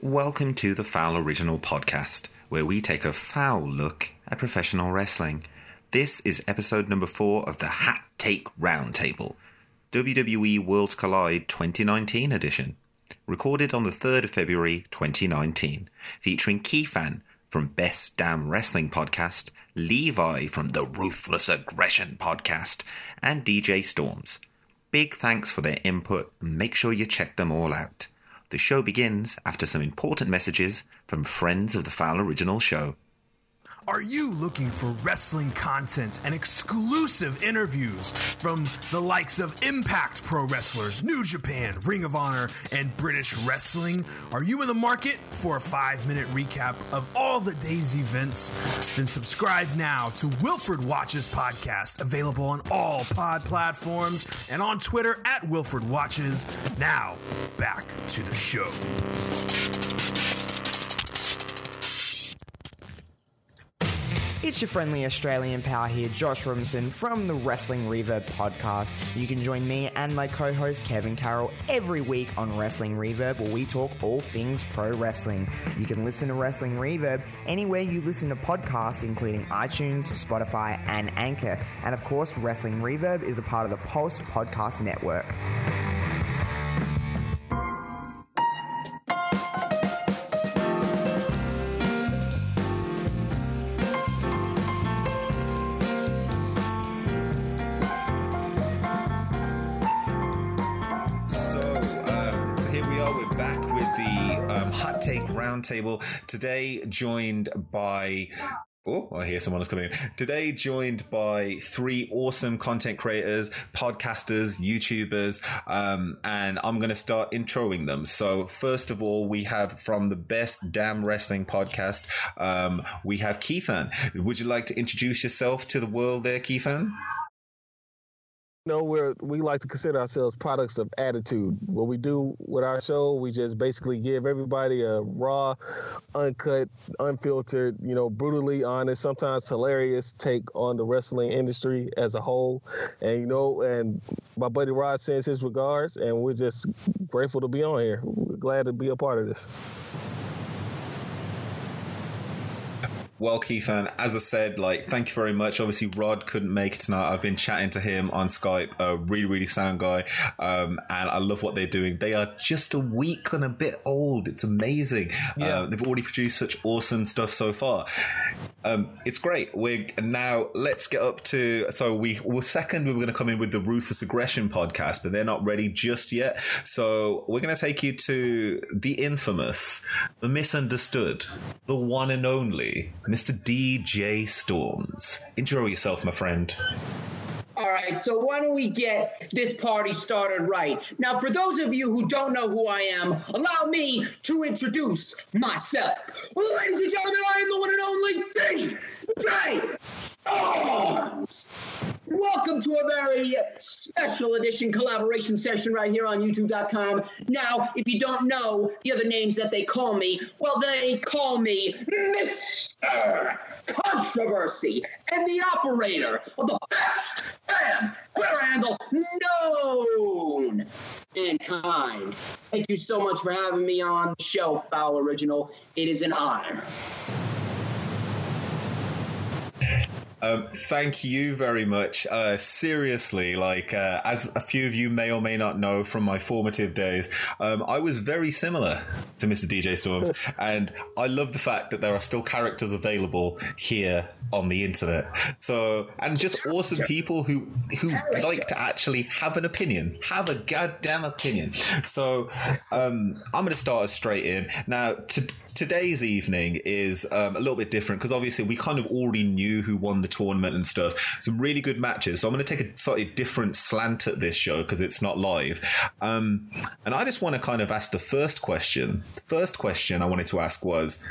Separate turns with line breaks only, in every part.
Welcome to the Foul Original Podcast, where we take a foul look at professional wrestling. This is episode number four of the Hot Take Roundtable, WWE Worlds Collide 2019 edition, recorded on the 3rd of February 2019, featuring Keithan from Best Damn Wrestling Podcast, Levi from the Ruthless Aggression Podcast, and DJ Storms. Big thanks for their input, make sure you check them all out. The show begins after some important messages from friends of the Foul Original Show.
Are you looking for wrestling content and exclusive interviews from the likes of Impact Pro Wrestlers, New Japan, Ring of Honor, and British Wrestling? Are you in the market for a five minute recap of all the day's events? Then subscribe now to Wilford Watches Podcast, available on all pod platforms and on Twitter at Wilford Watches. Now, back to the show.
It's your friendly Australian pal here, Josh Robinson from the Wrestling Reverb podcast. You can join me and my co host Kevin Carroll every week on Wrestling Reverb, where we talk all things pro wrestling. You can listen to Wrestling Reverb anywhere you listen to podcasts, including iTunes, Spotify, and Anchor. And of course, Wrestling Reverb is a part of the Pulse Podcast Network.
Roundtable. Today, joined by. Oh, I hear someone is coming in. Today, joined by three awesome content creators, podcasters, YouTubers, um, and I'm going to start introing them. So, first of all, we have from the Best Damn Wrestling podcast, um, we have Keithan. Would you like to introduce yourself to the world there, Keithan?
Know, we're we like to consider ourselves products of attitude. What we do with our show, we just basically give everybody a raw, uncut, unfiltered, you know, brutally honest, sometimes hilarious take on the wrestling industry as a whole. And you know, and my buddy Rod sends his regards, and we're just grateful to be on here. We're glad to be a part of this.
Well, Keithan, as I said, like, thank you very much. Obviously, Rod couldn't make it tonight. I've been chatting to him on Skype. A really, really sound guy, um, and I love what they're doing. They are just a week and a bit old. It's amazing.
Yeah.
Uh, they've already produced such awesome stuff so far. Um, it's great. We're now let's get up to. So we well, second we were going to come in with the Ruthless Aggression podcast, but they're not ready just yet. So we're going to take you to the infamous, the misunderstood, the one and only Mr. DJ Storms. Intro yourself, my friend.
All right, so why don't we get this party started right? Now, for those of you who don't know who I am, allow me to introduce myself. Ladies and gentlemen, I am the one and only DJ Storms. Welcome to a very special edition collaboration session right here on YouTube.com. Now, if you don't know the other names that they call me, well, they call me Mr. Controversy and the operator of the best damn Twitter handle known in kind. Thank you so much for having me on the show, Foul Original. It is an honor.
Um, thank you very much. Uh, seriously, like uh, as a few of you may or may not know from my formative days, um, I was very similar to Mr. DJ Storms, and I love the fact that there are still characters available here on the internet. So, and just awesome people who who like to actually have an opinion, have a goddamn opinion. So, um, I'm going to start us straight in now. T- today's evening is um, a little bit different because obviously we kind of already knew who won the tournament and stuff. Some really good matches. So I'm going to take a slightly different slant at this show because it's not live. Um, and I just want to kind of ask the first question. The first question I wanted to ask was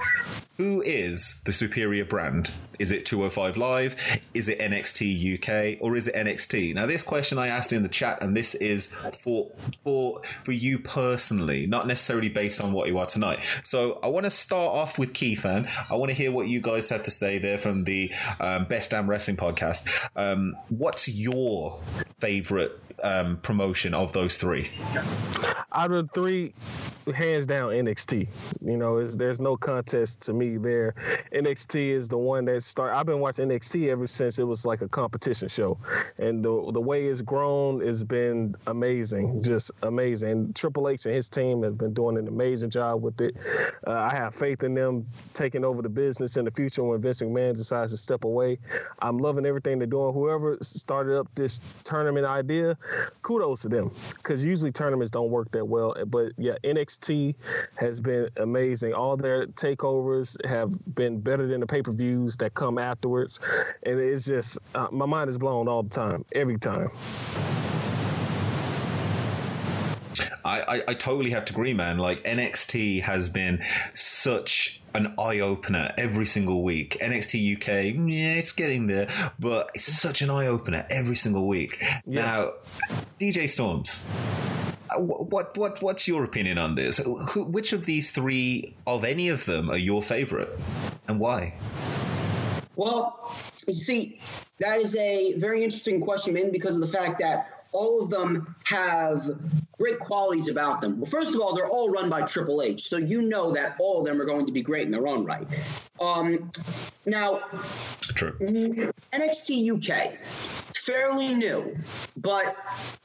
who is the superior brand? Is it 205 Live? Is it NXT UK? Or is it NXT? Now, this question I asked in the chat, and this is for for for you personally, not necessarily based on what you are tonight. So I want to start off with Keithan. I want to hear what you guys have to say there from the um, Best Damn Wrestling podcast. Um, what's your favorite um, promotion of those three?
Out of three, hands down NXT. You know, there's no contest to me there. NXT is the one that start. I've been watching NXT ever since it was like a competition show, and the the way it's grown has been amazing, just amazing. Triple H and his team have been doing an amazing job with it. Uh, I have faith in them taking over the business in the future when Vince McMahon decides to step away. I'm loving everything they're doing. Whoever started up this tournament idea, kudos to them, because usually tournaments don't work that well. But yeah, NXT has been amazing. All their takeovers have been better than the pay per views that come afterwards, and it's just uh, my mind is blown all the time, every time.
I, I, I, totally have to agree, man. Like NXT has been such an eye opener every single week. NXT UK, yeah, it's getting there, but it's such an eye opener every single week. Yeah. Now, DJ Storms. Uh, what what what's your opinion on this? Who, which of these three, of any of them, are your favorite, and why?
Well, you see, that is a very interesting question, man, because of the fact that all of them have great qualities about them. Well, first of all, they're all run by Triple H, so you know that all of them are going to be great in their own right. Um, now,
True.
NXT UK, fairly new, but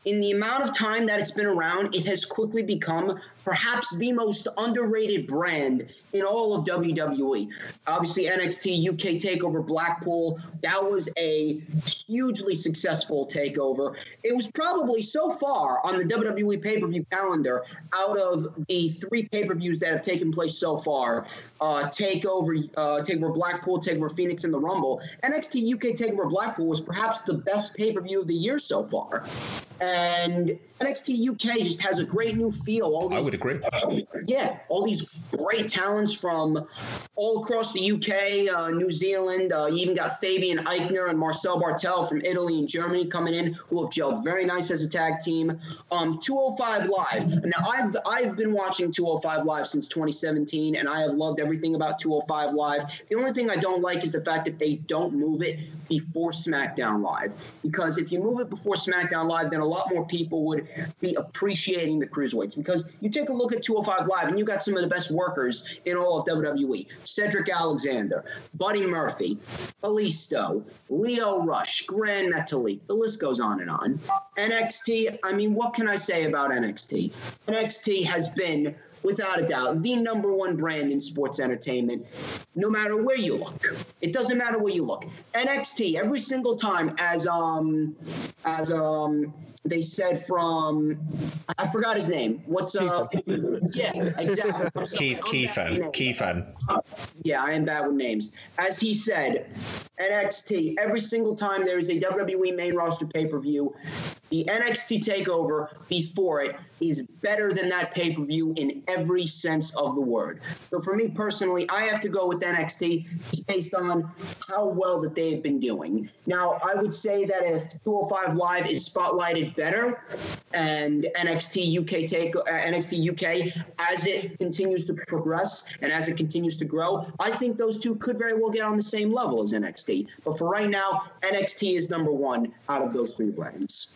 in the amount of time that it's been around, it has quickly become perhaps the most underrated brand in all of WWE. Obviously, NXT UK Takeover Blackpool, that was a hugely successful takeover. It was probably so far on the WWE pay per view calendar out of the three pay per views that have taken place so far uh, Takeover, uh, Takeover Blackpool, Takeover Phoenix, and the Rumble. NXT UK Takeover Blackpool was perhaps the best pay per view of the year so far. And NXT UK just has a great new feel.
All these, I would agree.
Yeah, all these great talents from all across the UK, uh, New Zealand. Uh, you even got Fabian Aichner and Marcel Barthel from Italy and Germany coming in, who have gelled very nice as a tag team. Um, 205 Live. Now I've I've been watching 205 Live since 2017, and I have loved everything about 205 Live. The only thing I don't like is the fact that they don't move it before SmackDown Live, because if you move it before SmackDown Live, then a lot more people would be appreciating the cruiserweights. Because you take a look at 205 Live, and you got some of the best workers in all of WWE: Cedric Alexander, Buddy Murphy, Kalisto, Lio Rush, Gran Metalik. The list goes on and on. NXT. I mean, what can I say about NXT? NXT has been without a doubt, the number one brand in sports entertainment, no matter where you look. It doesn't matter where you look. NXT, every single time, as um, as um, they said from I forgot his name. What's uh yeah, exactly.
Keith Keithan. Keithan.
Uh, yeah, I am bad with names. As he said, NXT, every single time there is a WWE main roster pay-per-view, the NXT takeover before it is better than that pay-per-view in every sense of the word. So for me personally, I have to go with NXT based on how well that they have been doing. Now, I would say that if 205 Live is spotlighted better, and NXT UK take uh, NXT UK as it continues to progress and as it continues to grow, I think those two could very well get on the same level as NXT. But for right now, NXT is number one out of those three brands.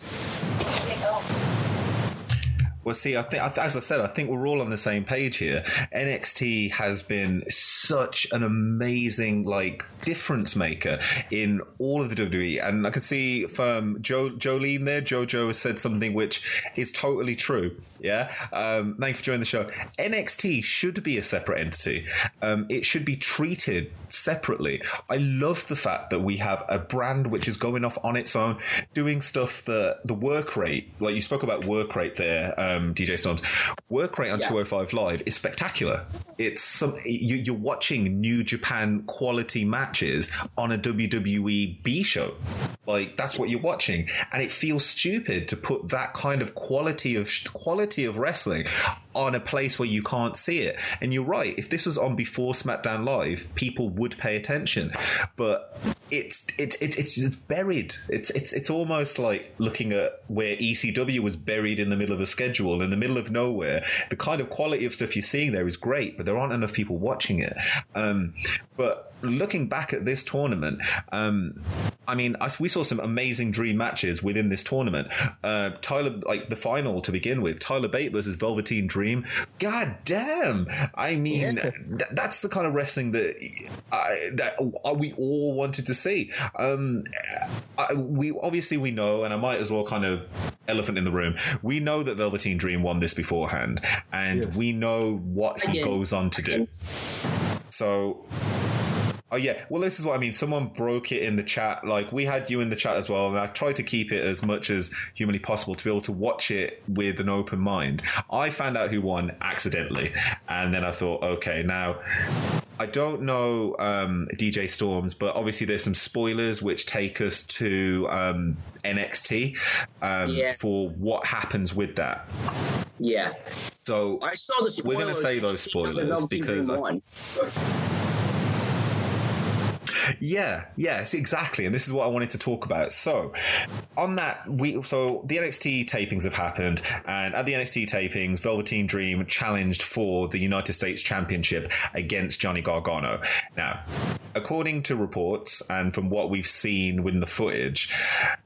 Well, see, I think, as I said, I think we're all on the same page here. NXT has been such an amazing, like, difference maker in all of the WWE. And I can see from Joe, Jolene there, JoJo has said something which is totally true. Yeah. Um, thank you for joining the show. NXT should be a separate entity. Um, it should be treated separately. I love the fact that we have a brand which is going off on its own, doing stuff that the work rate, like you spoke about work rate there. Um, um, DJ Storms, work rate on yeah. 205 Live is spectacular. It's some you, you're watching New Japan quality matches on a WWE B show. Like that's what you're watching, and it feels stupid to put that kind of quality of quality of wrestling on a place where you can't see it. And you're right. If this was on before SmackDown Live, people would pay attention, but it's it's it's it's buried. It's it's it's almost like looking at where ECW was buried in the middle of a schedule, in the middle of nowhere. The kind of quality of stuff you're seeing there is great, but there aren't enough people watching it. Um, but looking back at this tournament, um, I mean, we saw some amazing dream matches within this tournament. Uh, Tyler, like the final to begin with, Tyler Bate versus Velveteen Dream. God damn! I mean, yeah. th- that's the kind of wrestling that, I, that we all wanted to see. Um, I, we obviously we know, and I might as well kind of elephant in the room. We know that Velveteen Dream won this beforehand, and yes. we know what he goes on to do. So Oh yeah, well this is what I mean. Someone broke it in the chat. Like we had you in the chat as well, and I tried to keep it as much as humanly possible to be able to watch it with an open mind. I found out who won accidentally, and then I thought, okay, now I don't know um, DJ Storms, but obviously there's some spoilers which take us to um, NXT um, yeah. for what happens with that.
Yeah.
So
I saw the spoilers.
We're going to say those spoilers because. I, yeah, yes, exactly. And this is what I wanted to talk about. So, on that, we so the NXT tapings have happened, and at the NXT tapings, Velveteen Dream challenged for the United States Championship against Johnny Gargano. Now, according to reports and from what we've seen within the footage,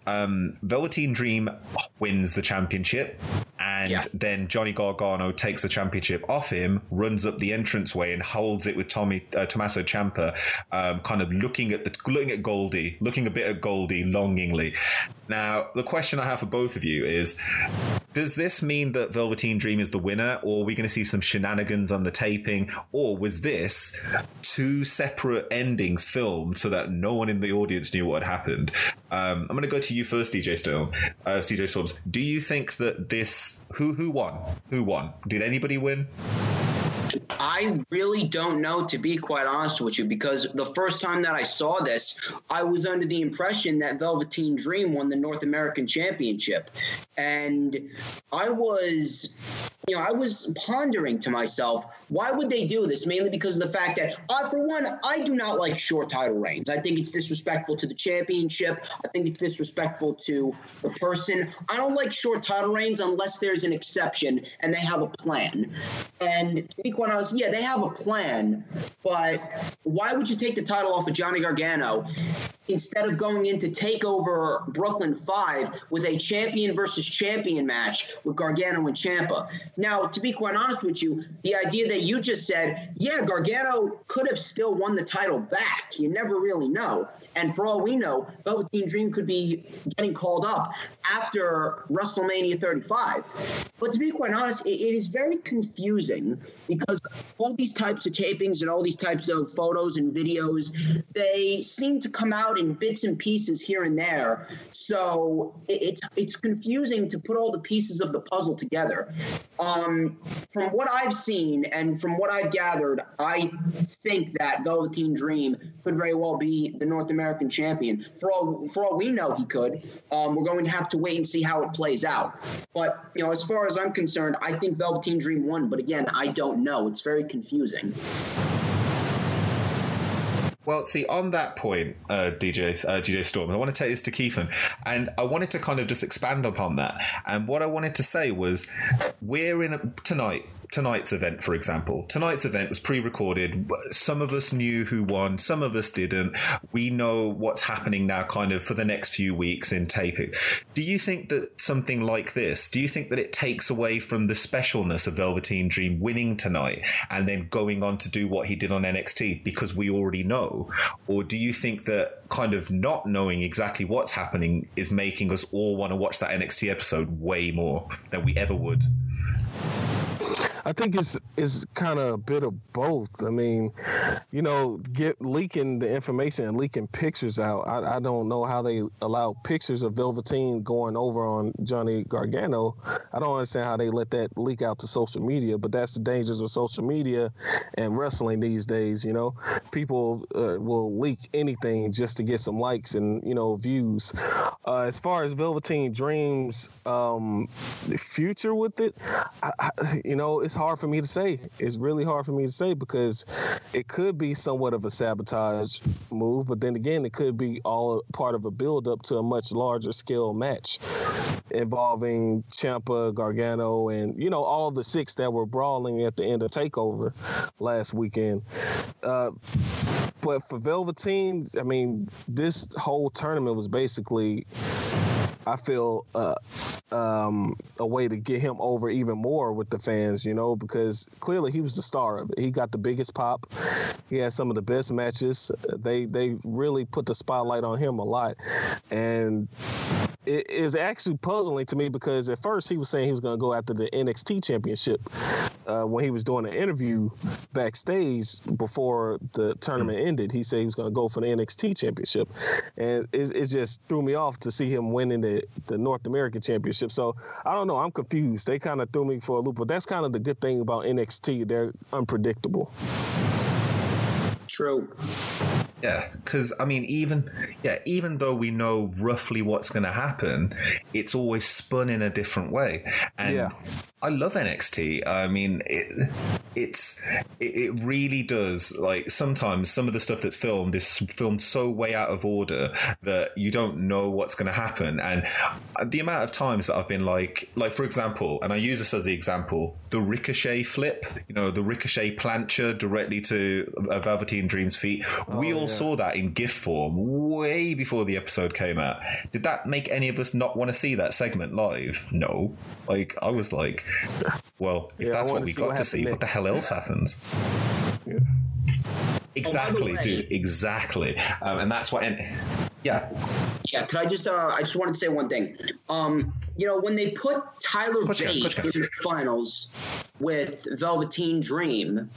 um, Velveteen Dream wins the championship, and yeah. then Johnny Gargano takes the championship off him, runs up the entranceway, and holds it with Tommy uh, Tommaso Ciampa, um, kind of looking at the looking at Goldie, looking a bit at Goldie longingly. Now, the question I have for both of you is: Does this mean that Velveteen Dream is the winner, or are we going to see some shenanigans on the taping, or was this two separate endings filmed so that no one in the audience knew what had happened? Um, I'm going to go to you first, DJ Storm. Uh, DJ Storms, do you think that this who who won? Who won? Did anybody win?
I really don't know, to be quite honest with you, because the first time that I saw this, I was under the impression that Velveteen Dream won the North American Championship. And I was, you know, I was pondering to myself, why would they do this? Mainly because of the fact that, uh, for one, I do not like short title reigns. I think it's disrespectful to the championship. I think it's disrespectful to the person. I don't like short title reigns unless there's an exception and they have a plan. And to be quite honest, yeah, they have a plan, but why would you take the title off of Johnny Gargano instead of going into Takeover Brooklyn 5 with a champion versus champion match with Gargano and Ciampa. Now, to be quite honest with you, the idea that you just said, yeah, Gargano could have still won the title back. You never really know. And for all we know, Velveteen Dream could be getting called up after WrestleMania 35. But to be quite honest, it, it is very confusing because all these types of tapings and all these types of photos and videos, they seem to come out in bits and pieces here and there. So it, it's it's confusing to put all the pieces of the puzzle together. Um, from what I've seen and from what I've gathered, I think that Velveteen Dream could very well be the North American champion. For all for all we know, he could. Um, we're going to have to wait and see how it plays out. But you know, as far as I'm concerned, I think Velveteen Dream won. But again, I don't know. It's very confusing.
Well, see, on that point, uh, DJ uh, DJ Storm, I want to take this to Keithan, and I wanted to kind of just expand upon that. And what I wanted to say was, we're in a, tonight tonight's event, for example. Tonight's event was pre recorded. Some of us knew who won, some of us didn't. We know what's happening now, kind of for the next few weeks in taping. Do you think that something like this, do you think that it takes away from the specialness of Velveteen Dream winning tonight and then going on to do what he did on NXT because we already know? Or do you think that kind of not knowing exactly what's happening is making us all want to watch that NXT episode way more than we ever would?
I think it's it's kind of a bit of both. I mean, you know, get leaking the information and leaking pictures out. I, I don't know how they allow pictures of Velveteen going over on Johnny Gargano. I don't understand how they let that leak out to social media. But that's the dangers of social media and wrestling these days. You know, people uh, will leak anything just to get some likes and you know views. Uh, as far as Velveteen Dreams' um, future with it, I, I, you know, it's hard for me to say. It's really hard for me to say because it could be somewhat of a sabotage move, but then again, it could be all part of a build up to a much larger scale match involving Ciampa, Gargano, and you know all the six that were brawling at the end of Takeover last weekend. Uh, but for Velveteen, I mean, this whole tournament was basically I feel uh, um, a way to get him over even more with the fans, you know, because clearly he was the star of it. He got the biggest pop. He had some of the best matches. They they really put the spotlight on him a lot, and it is actually puzzling to me because at first he was saying he was going to go after the NXT championship uh, when he was doing an interview backstage before the tournament ended. He said he was going to go for the NXT championship, and it, it just threw me off to see him winning the, the North American championship. So I don't know. I'm confused. They kind of threw me for a loop, but that's kind of the good thing about NXT. They're unpredictable.
True.
Yeah, because I mean, even yeah, even though we know roughly what's going to happen, it's always spun in a different way. And
Yeah.
I love NXT. I mean, it, it's it, it really does. Like sometimes some of the stuff that's filmed is filmed so way out of order that you don't know what's going to happen. And the amount of times that I've been like, like for example, and I use this as the example, the Ricochet flip. You know, the Ricochet plancha directly to a Velveteen Dream's feet. Oh, we all saw that in GIF form way before the episode came out. Did that make any of us not want to see that segment live? No. Like I was like, well, if
Yeah,
that's what we got
what
to see,
happened
what the hell else happens? Exactly,
way-
dude. Exactly, um, and that's what. And, yeah,
Yeah, could I just uh I just wanted to say one thing. Um, you know, when they put Tyler
Coach
Bate
Coach
in the finals with Velveteen Dream,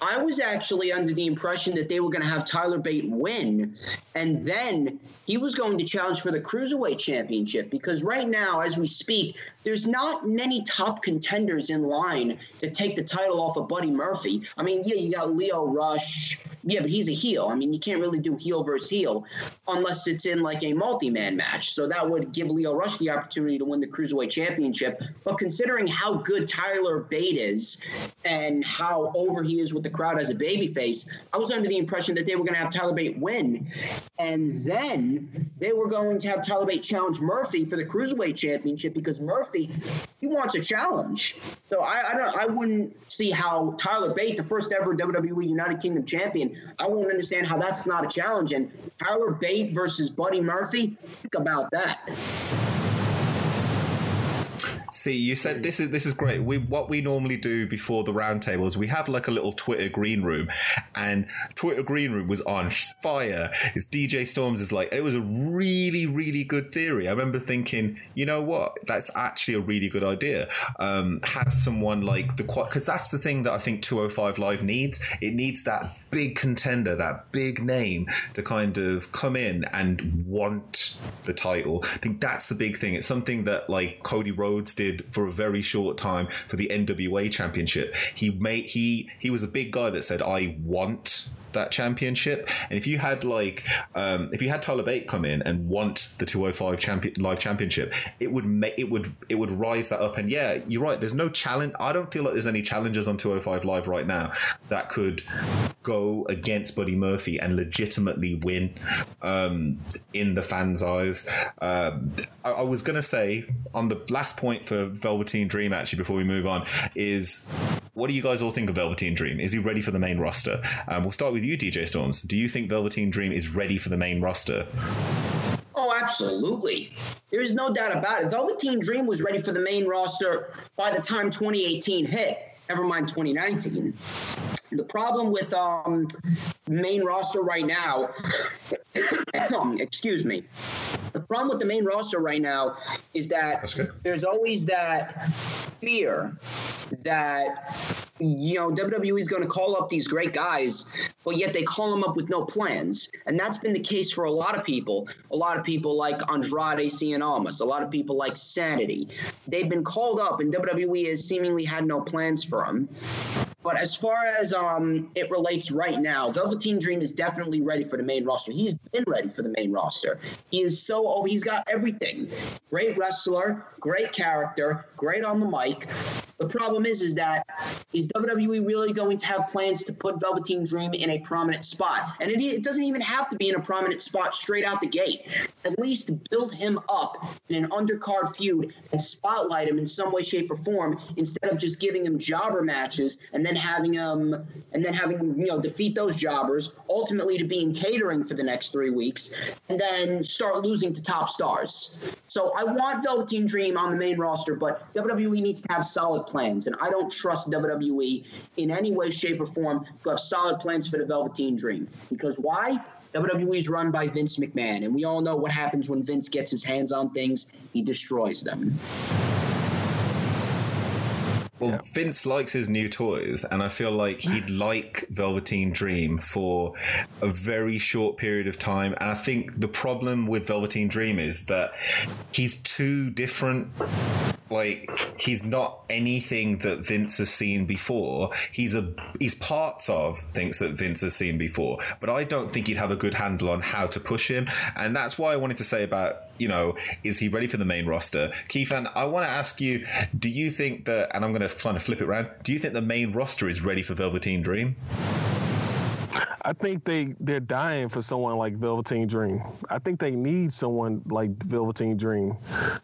I was actually under the impression that they were going to have Tyler Bate win, and then he was going to challenge for the Cruiserweight Championship because right now, as we speak, there's not many top contenders in line to take the title off of Buddy Murphy. I mean, yeah, you got Lio Rush. Yeah, but he's a heel. I mean, you can't really do heel versus heel unless it's in like a multi-man match. So that would give Lio Rush the opportunity to win the Cruiserweight Championship. But considering how good Tyler Bate is and how over he is with the crowd as a babyface, I was under the impression that they were going to have Tyler Bate win. And then they were going to have Tyler Bate challenge Murphy for the Cruiserweight Championship because Murphy, he wants a challenge. So I, I don't I wouldn't see how Tyler Bate, the first ever WWE United Kingdom champion, I won't understand how that's not a challenge. And Tyler Bate versus Buddy Murphy, think about that.
See, you said this is this is great. We what we normally do before the roundtable is we have like a little Twitter green room, and Twitter green room was on fire. It's DJ Storms is like it was a really really good theory. I remember thinking, you know what, that's actually a really good idea. Um, have someone like the because that's the thing that I think 205 Live needs. It needs that big contender, that big name to kind of come in and want the title. I think that's the big thing. It's something that like Cody Rhodes did for a very short time for the NWA championship. He made he he was a big guy that said I want that championship and if you had like um, if you had Tyler Bate come in and want the 205 champion live championship it would make it would it would rise that up and yeah you're right there's no challenge I don't feel like there's any challenges on 205 live right now that could go against Buddy Murphy and legitimately win um, in the fans' eyes. Um, I, I was to say on the last point for Velveteen Dream, actually, before we move on, is what do you guys all think of Velveteen Dream? Is he ready for the main roster? Um, we'll start with you, DJ Storms. Do you think Velveteen Dream is ready for the main roster?
Oh, absolutely. There's no doubt about it. Velveteen Dream was ready for the main roster by the time 2018 hit. Never mind 2019. The problem with um, main roster right now, excuse me, the problem with the main roster right now is that there's always that fear that you know WWE is going to call up these great guys, but yet they call them up with no plans, and that's been the case for a lot of people. A lot of people like Andrade Cien Almas, a lot of people like Sanity. They've been called up, and WWE has seemingly had no plans for them. But as far as um, it relates right now, Velveteen Dream is definitely ready for the main roster. He's been ready for the main roster. He is so over. He's got everything. Great wrestler, great character, great on the mic. The problem is, is that is WWE really going to have plans to put Velveteen Dream in a prominent spot? And it, it doesn't even have to be in a prominent spot straight out the gate. At least build him up in an undercard feud and spotlight him in some way, shape, or form instead of just giving him jobber matches and then having him and then having him, you know, defeat those jobbers, ultimately to be in catering for the next three weeks, and then start losing to top stars. So I want Velveteen Dream on the main roster, but WWE needs to have solid plans, and I don't trust WWE in any way, shape, or form to have solid plans for the Velveteen Dream. Because why? WWE is run by Vince McMahon, and we all know what happens when Vince gets his hands on things. He destroys them.
Well, yeah. Vince likes his new toys, and I feel like he'd like Velveteen Dream for a very short period of time. And I think the problem with Velveteen Dream is that he's too different. Like he's not anything that Vince has seen before. He's a he's parts of things that Vince has seen before, but I don't think he'd have a good handle on how to push him. And that's why I wanted to say about you know is he ready for the main roster, Keith? And I want to ask you, do you think that? And I'm going to kind of flip it around. Do you think the main roster is ready for Velveteen Dream?
I think they they're dying for someone like Velveteen Dream. I think they need someone like Velveteen Dream,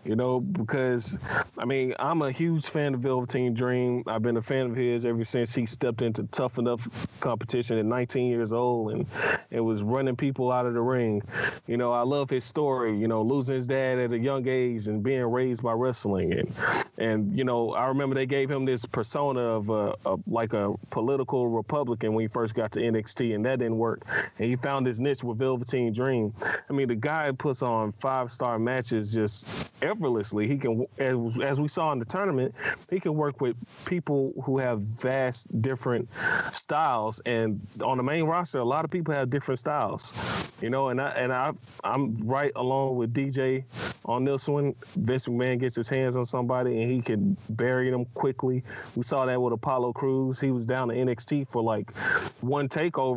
you know, because I mean I'm a huge fan of Velveteen Dream. I've been a fan of his ever since he stepped into tough enough competition at 19 years old and it was running people out of the ring. You know, I love his story. You know, losing his dad at a young age and being raised by wrestling and and you know I remember they gave him this persona of a, a like a political Republican when he first got to NXT and that didn't work. And he found his niche with Velveteen Dream. I mean, the guy puts on five star matches just effortlessly. He can, as, as we saw in the tournament, he can work with people who have vast different styles. And on the main roster, a lot of people have different styles. You know, and I and I I'm right along with DJ on this one. Vince McMahon gets his hands on somebody and he can bury them quickly. We saw that with Apollo Crews. He was down to NXT for like one takeover,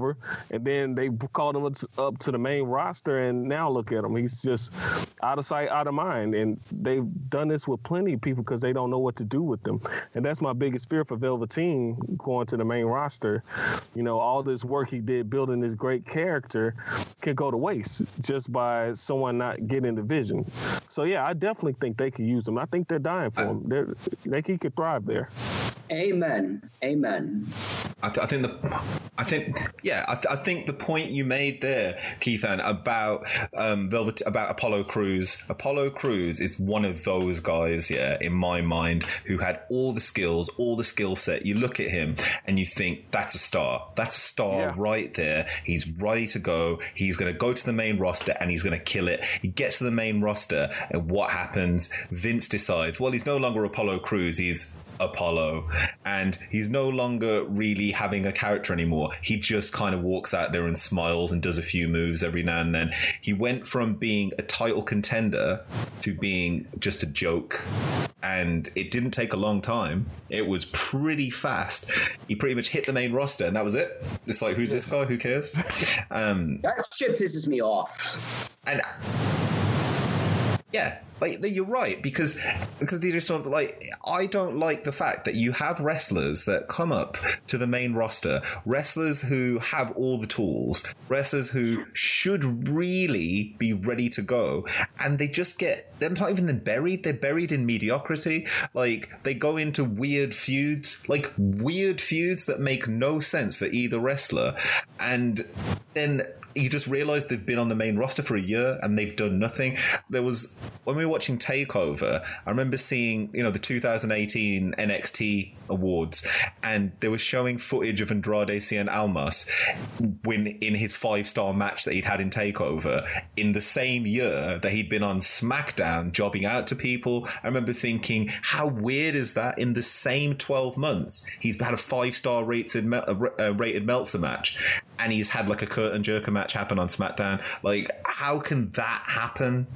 and then they called him up to the main roster, and now look at him. He's just out of sight, out of mind. And they've done this with plenty of people because they don't know what to do with them. And that's my biggest fear for Velveteen going to the main roster. You know, all this work he did building this great character could go to waste just by someone not getting the vision. So yeah, I definitely think they could use him. I think they're dying for him. They're, they he could thrive there.
Amen. Amen.
I, th- I, think the, I think, yeah, I, th- I, think the point you made there, Keithan, about um, Velvet, about Apollo Crews. Apollo Crews is one of those guys, yeah, in my mind, who had all the skills, all the skill set. You look at him and you think that's a star. That's a star yeah. right there. He's ready to go. He's going to go to the main roster and he's going to kill it. He gets to the main roster, and what happens? Vince decides, well, he's no longer Apollo Crews. He's Apollo, and he's no longer really having a character anymore. He just kind of walks out there and smiles and does a few moves every now and then. He went from being a title contender to being just a joke, and it didn't take a long time. It was pretty fast. He pretty much hit the main roster, and that was it. It's like, who's this guy? Who cares?
Um, that shit pisses me off.
And yeah, like no, you're right because because these are sort of like I don't like the fact that you have wrestlers that come up to the main roster, wrestlers who have all the tools, wrestlers who should really be ready to go, and they just get they're not even buried. They're buried in mediocrity. Like they go into weird feuds, like weird feuds that make no sense for either wrestler, and then you just realize they've been on the main roster for a year and they've done nothing. There was when we were watching Takeover, I remember seeing you know the 2018 NXT awards, and they were showing footage of Andrade Cien Almas when in his five star match that he'd had in Takeover in the same year that he'd been on SmackDown, jobbing out to people. I remember thinking, how weird is that? In the same 12 months, he's had a five star rated uh, rated Meltzer match, and he's had like a curtain jerker match happen on SmackDown. Like, how can that happen?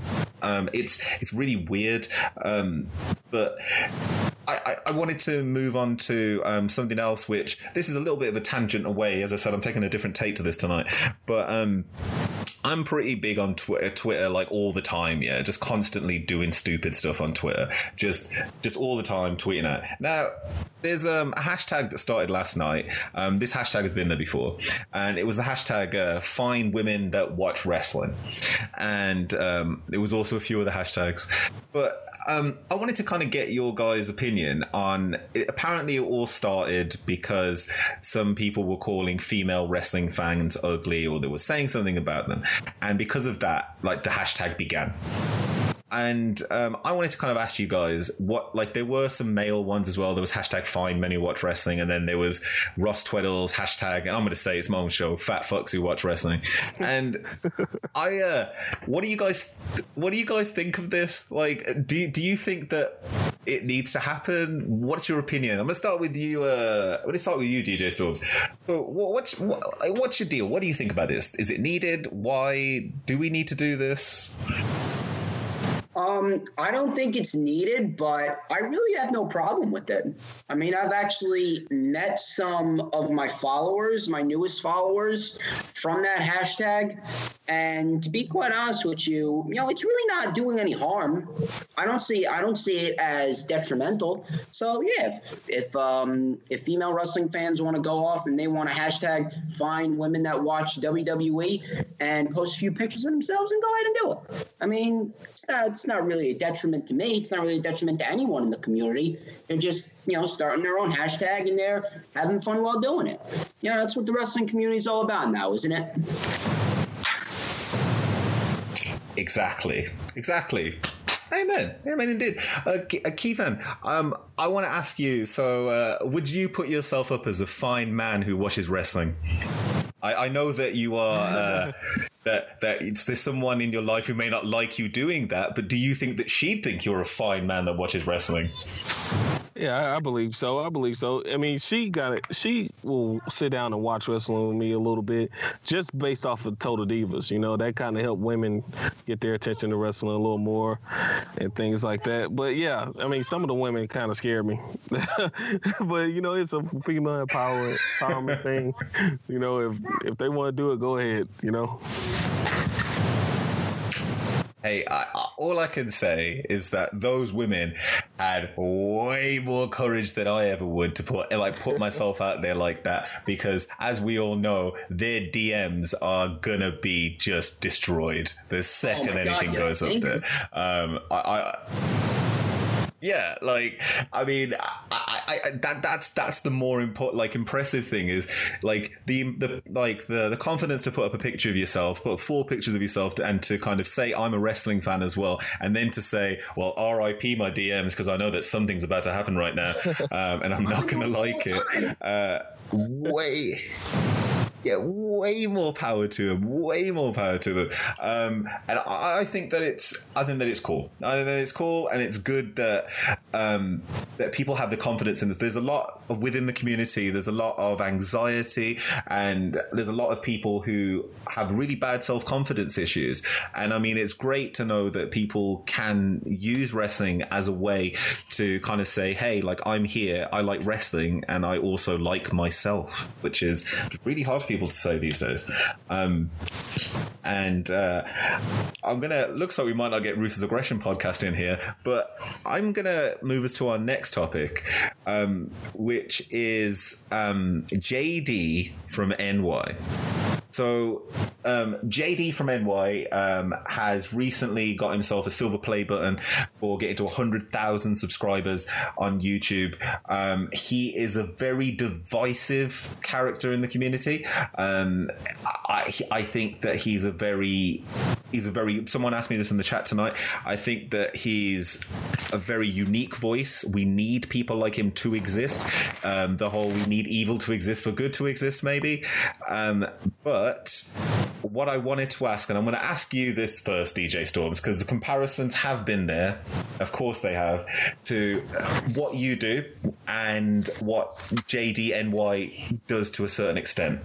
Um, it's it's really weird. Um, but I, I, wanted to move on to um, something else, which this is a little bit of a tangent away. As I said, I'm taking a different take to this tonight, but um, I'm pretty big on Twitter, Twitter like all the time. Yeah, just constantly doing stupid stuff on Twitter, just just all the time tweeting out. Now, there's um, a hashtag that started last night. Um, this hashtag has been there before, and it was the hashtag uh, "Find Women That Watch Wrestling," and um, there was also a few other hashtags. But um, I wanted to kind of get your guys' opinion on. It, apparently, it all started because some people were calling female wrestling fans ugly, or they were saying something about them, and because of that, like the hashtag began. And um, I wanted to kind of ask you guys what, like, there were some male ones as well. There was hashtag find men who watch wrestling, and then there was Ross Tweddle's hashtag, and I'm going to say it's my own show, fat fucks who watch wrestling. And I, uh, what do you guys, what do you guys think of this? Like, do do you think that it needs to happen? What's your opinion? I'm going to start with you. Uh, I'm going to start with you, DJ Storms. What's what, what's your deal? What do you think about this? Is it needed? Why do we need to do this?
Um, I don't think it's needed, but I really have no problem with it. I mean, I've actually met some of my followers, my newest followers, from that hashtag. And to be quite honest with you, you know, it's really not doing any harm. I don't see I don't see it as detrimental. So yeah, if if um if female wrestling fans want to go off and they want to hashtag find women that watch WWE and post a few pictures of themselves and go ahead and do it. I mean, it's not it's not really a detriment to me. It's not really a detriment to anyone in the community. They're just, you know, starting their own hashtag and they're having fun while doing it. Yeah, that's what the wrestling community is all about now, isn't it?
Exactly. Exactly. Amen. Amen indeed. Uh, Ke- uh, Keithan, um, I want to ask you so, uh, would you put yourself up as a fine man who watches wrestling? I, I know that you are. Uh, that that it's, there's someone in your life who may not like you doing that, but do you think that she'd think you're a fine man that watches wrestling?
Yeah, I, I believe so. I believe so. I mean, she got it. She will sit down and watch wrestling with me a little bit, just based off of Total Divas. You know, that kind of help women get their attention to wrestling a little more, and things like that. But yeah, I mean, some of the women kind of scare me. but you know, it's a female empowerment, empowerment thing. You know, if if they want to do it, go ahead. You know.
Hey, I, I, all I can say is that those women had way more courage than I ever would to put like put myself out there like that because, as we all know, their DMs are gonna be just destroyed the second
Oh my God,
anything
yeah,
goes up there. Um, I. I yeah, like I mean, I, I, that that's that's the more important, like impressive thing is like the the like the the confidence to put up a picture of yourself, put up four pictures of yourself, to, and to kind of say I'm a wrestling fan as well, and then to say, well, R.I.P. my DMs because I know that something's about to happen right now, um, and I'm not gonna like it. Uh, way yeah, way more power to them. Way more power to them. Um, and I, I think that it's, I think that it's cool. I think that it's cool, and it's good that um, that people have the confidence in this. There's a lot of within the community. There's a lot of anxiety, and there's a lot of people who have really bad self confidence issues. And I mean, it's great to know that people can use wrestling as a way to kind of say, "Hey, like I'm here. I like wrestling, and I also like myself," which is really hard for people to say these days. Um, and uh, I'm gonna looks like we might not get Ruthless Aggression podcast in here, but I'm gonna move us to our next topic, um, which is um, JD from NY. So, um, JD from NY um, has recently got himself a silver play button for getting to 100,000 subscribers on YouTube. Um, he is a very divisive character in the community. Um, I, I think that he's a very, he's a very, someone asked me this in the chat tonight. I think that he's a very unique voice. We need people like him to exist. Um, the whole we need evil to exist for good to exist, maybe. Um, but what I wanted to ask, and I'm going to ask you this first, DJ Storms, because the comparisons have been there. Of course, they have to what you do and what JDNY does to a certain extent.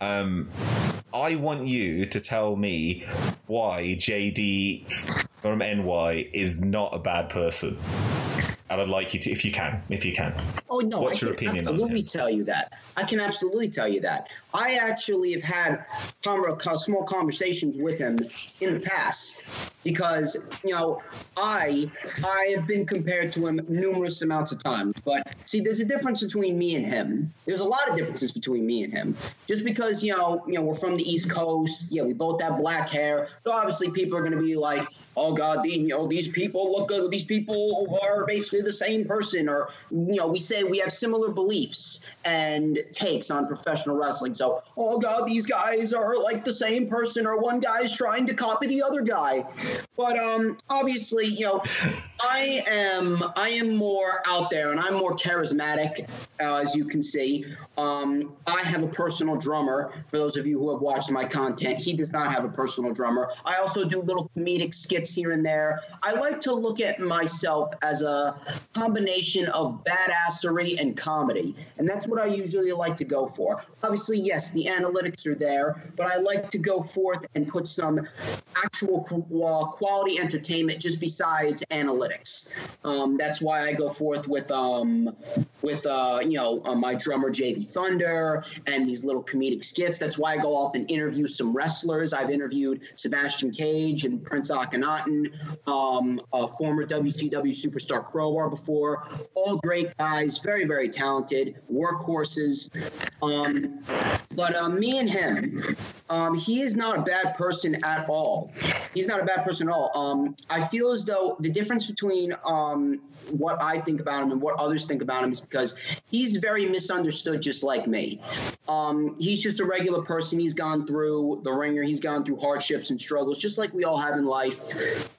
Um, I want you to tell me why JD from NY is not a bad person. And I'd like you to, if you can, if you can.
Oh no,
What's
I
your opinion on
absolutely tell you that. I can absolutely tell you that. I actually have had small conversations with him in the past because you know I I have been compared to him numerous amounts of times. But see, there's a difference between me and him. There's a lot of differences between me and him. Just because you know you know we're from the East Coast, yeah, we both have black hair. So obviously people are going to be like, oh God, the, you know these people look good. These people are basically the same person, or you know we say we have similar beliefs and takes on professional wrestling. So oh God, these guys are like the same person, or one guy is trying to copy the other guy. But um, obviously, you know, I am I am more out there and I'm more charismatic, uh, as you can see. Um, I have a personal drummer. For those of you who have watched my content, he does not have a personal drummer. I also do little comedic skits here and there. I like to look at myself as a combination of badassery and comedy, and that's what I usually like to go for. Obviously, yes, the analytics are there, but I like to go forth and put some actual uh, quality entertainment just besides analytics. Um, that's why I go forth with um, with uh, you know uh, my drummer JV Thunder and these little comedic skits. That's why I go off and interview some wrestlers. I've interviewed Sebastian Cage and Prince Akhenaten, um, a former WCW superstar Crowbar before. All great guys, very very talented, workhorses. Um, but uh, me and him, um, he is not a bad person at all. He's not a bad person at all. Um, I feel as though the difference between um, what I think about him and what others think about him is because he's very misunderstood, just like me. Um, he's just a regular person. He's gone through the wringer. He's gone through hardships and struggles, just like we all have in life.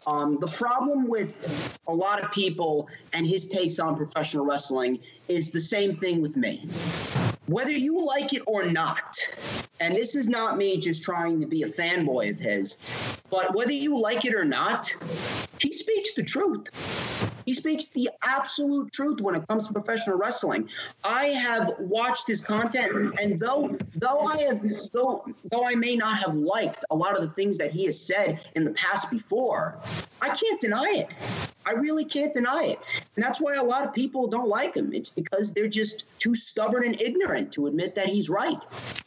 Um, the problem with a lot of people and his takes on professional wrestling is the same thing with me whether you like it or not, and this is not me just trying to be a fanboy of his, but whether you like it or not, he speaks the truth. He speaks the absolute truth when it comes to professional wrestling. I have watched his content, and though though I have though though I may not have liked a lot of the things that he has said in the past before, I can't deny it. I really can't deny it. And that's why a lot of people don't like him. It's because they're just too stubborn and ignorant to admit that he's right.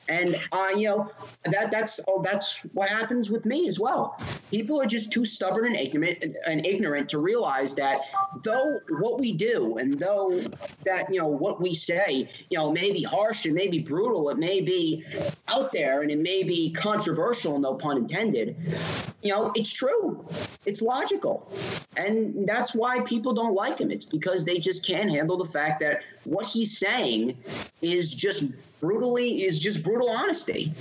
And uh, you know, that that's oh that's what happens with me as well. People are just too stubborn and ignorant and ignorant to realize that though what we do and though that you know what we say, you know, may be harsh, it may be brutal, it may be out there and it may be controversial, no pun intended. You know, it's true. It's logical. And that's why people don't like him. It's because they just can't handle the fact that what he's saying is just brutally is just brutal honesty.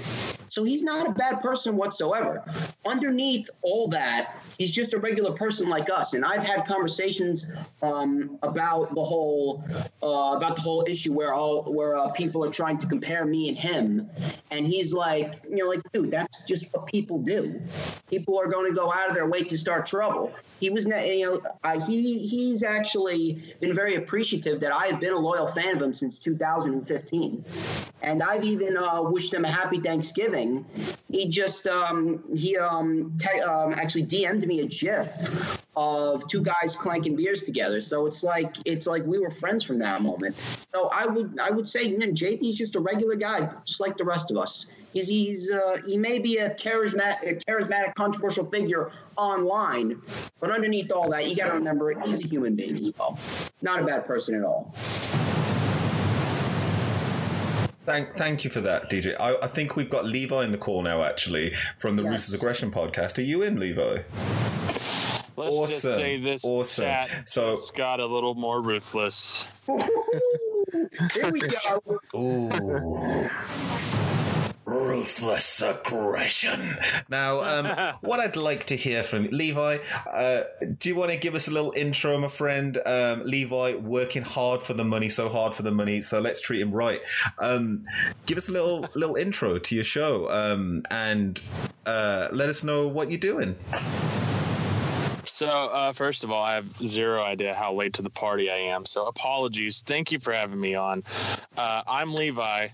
So he's not a bad person whatsoever. Underneath all that, he's just a regular person like us. And I've had conversations um, about the whole uh, about the whole issue where all where uh, people are trying to compare me and him, and he's like, you know, like, dude, that's just what people do. People are going to go out of their way to start trouble. He was, you know, uh, he he's actually been very appreciative that I have been a loyal fan of him since 2015 and I've even uh, wished him a happy Thanksgiving. He just um, he um, te- um, actually DM'd me a GIF of two guys clanking beers together. So it's like it's like we were friends from that moment. So I would I would say you know, JP's just a regular guy, just like the rest of us. He's he's uh, he may be a charismatic, a charismatic, controversial figure online, but underneath all that, you got to remember he's a human being as well. Not a bad person at all.
Thank, thank you for that, DJ. I, I think we've got Levi in the call now, actually, from the
Yes.
Ruthless Aggression podcast. Are you in, Levi?
Let's
Awesome.
just say this
Awesome.
chat
So-
just got a little more ruthless.
Here we go.
Ooh. Ruthless aggression. Now, um, what I'd like to hear from Levi, uh, do you want to give us a little intro, my friend? Um, Levi, working hard for the money, so hard for the money, so let's treat him right. Um, give us a little little intro to your show, um, and uh, let us know what you're doing.
So, uh, first of all, I have zero idea how late to the party I am. So, apologies. Thank you for having me on. Uh, I'm Levi,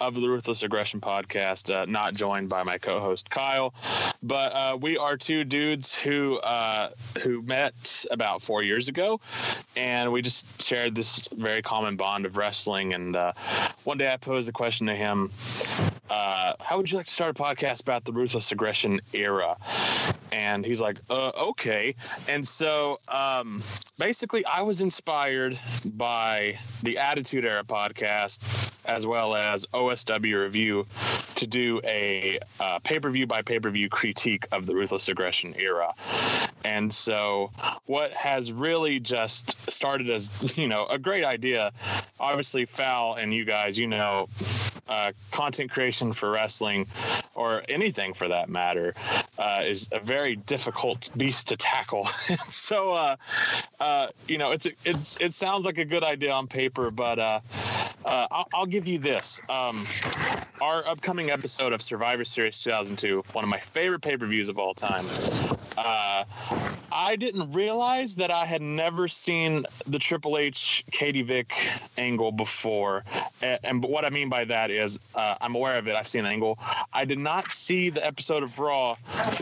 of the Ruthless Aggression podcast, uh, not joined by my co-host Kyle, but uh, we are two dudes who uh, who met about four years ago, and we just shared this very common bond of wrestling. And uh, one day I posed a question to him: How would you like to start a podcast about the Ruthless Aggression era? And he's like, okay. And so um, basically, I was inspired by the Attitude Era podcast as well as OSW Review to do a uh, pay per view by pay per view critique of the Ruthless Aggression era. And so, what has really just started as, you know, a great idea, obviously, Foul and you guys, you know, uh, content creation for wrestling or anything for that matter uh, is a very difficult beast to tackle. so, uh, uh, you know, it's it's it sounds like a good idea on paper, but uh, uh, I'll, I'll, give you this. Um, our upcoming episode of Survivor Series 2002, one of my favorite pay per views of all time. Uh, I didn't realize that I had never seen the Triple H Katie Vick angle before, and, and what I mean by that is uh, I'm aware of it. I've seen the angle. I did not see the episode of Raw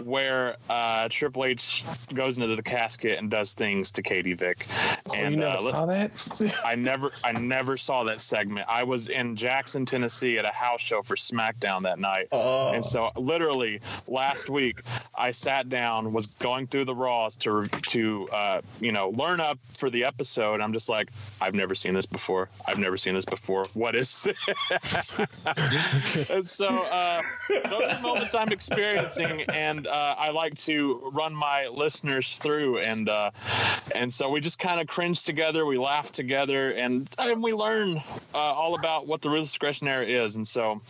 where uh, Triple H goes into the casket and does things to Katie Vick.
Oh, and you never uh, saw that?
I never, I never saw that segment. I was in Jackson, Tennessee, at a house show for SmackDown that night, oh. and so literally last week I sat down, was going through the Raws to to uh, you know learn up for the episode. I'm just like, I've never seen this before. I've never seen this before. What is this? and so uh, those are moments I'm experiencing, and uh, I like to run my listeners through, and uh, and so we just kind of cringe together, we laugh together, and and we learn uh, all about what the ruthless era is, and so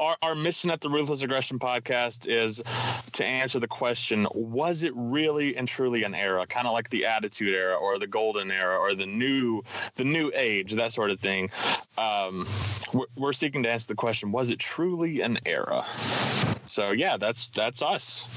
our, our mission at the Ruthless Aggression podcast is to answer the question was it really and truly an era kind of like the attitude era or the golden era or the new the new age that sort of thing um, we're, we're seeking to answer the question was it truly an era so yeah that's that's us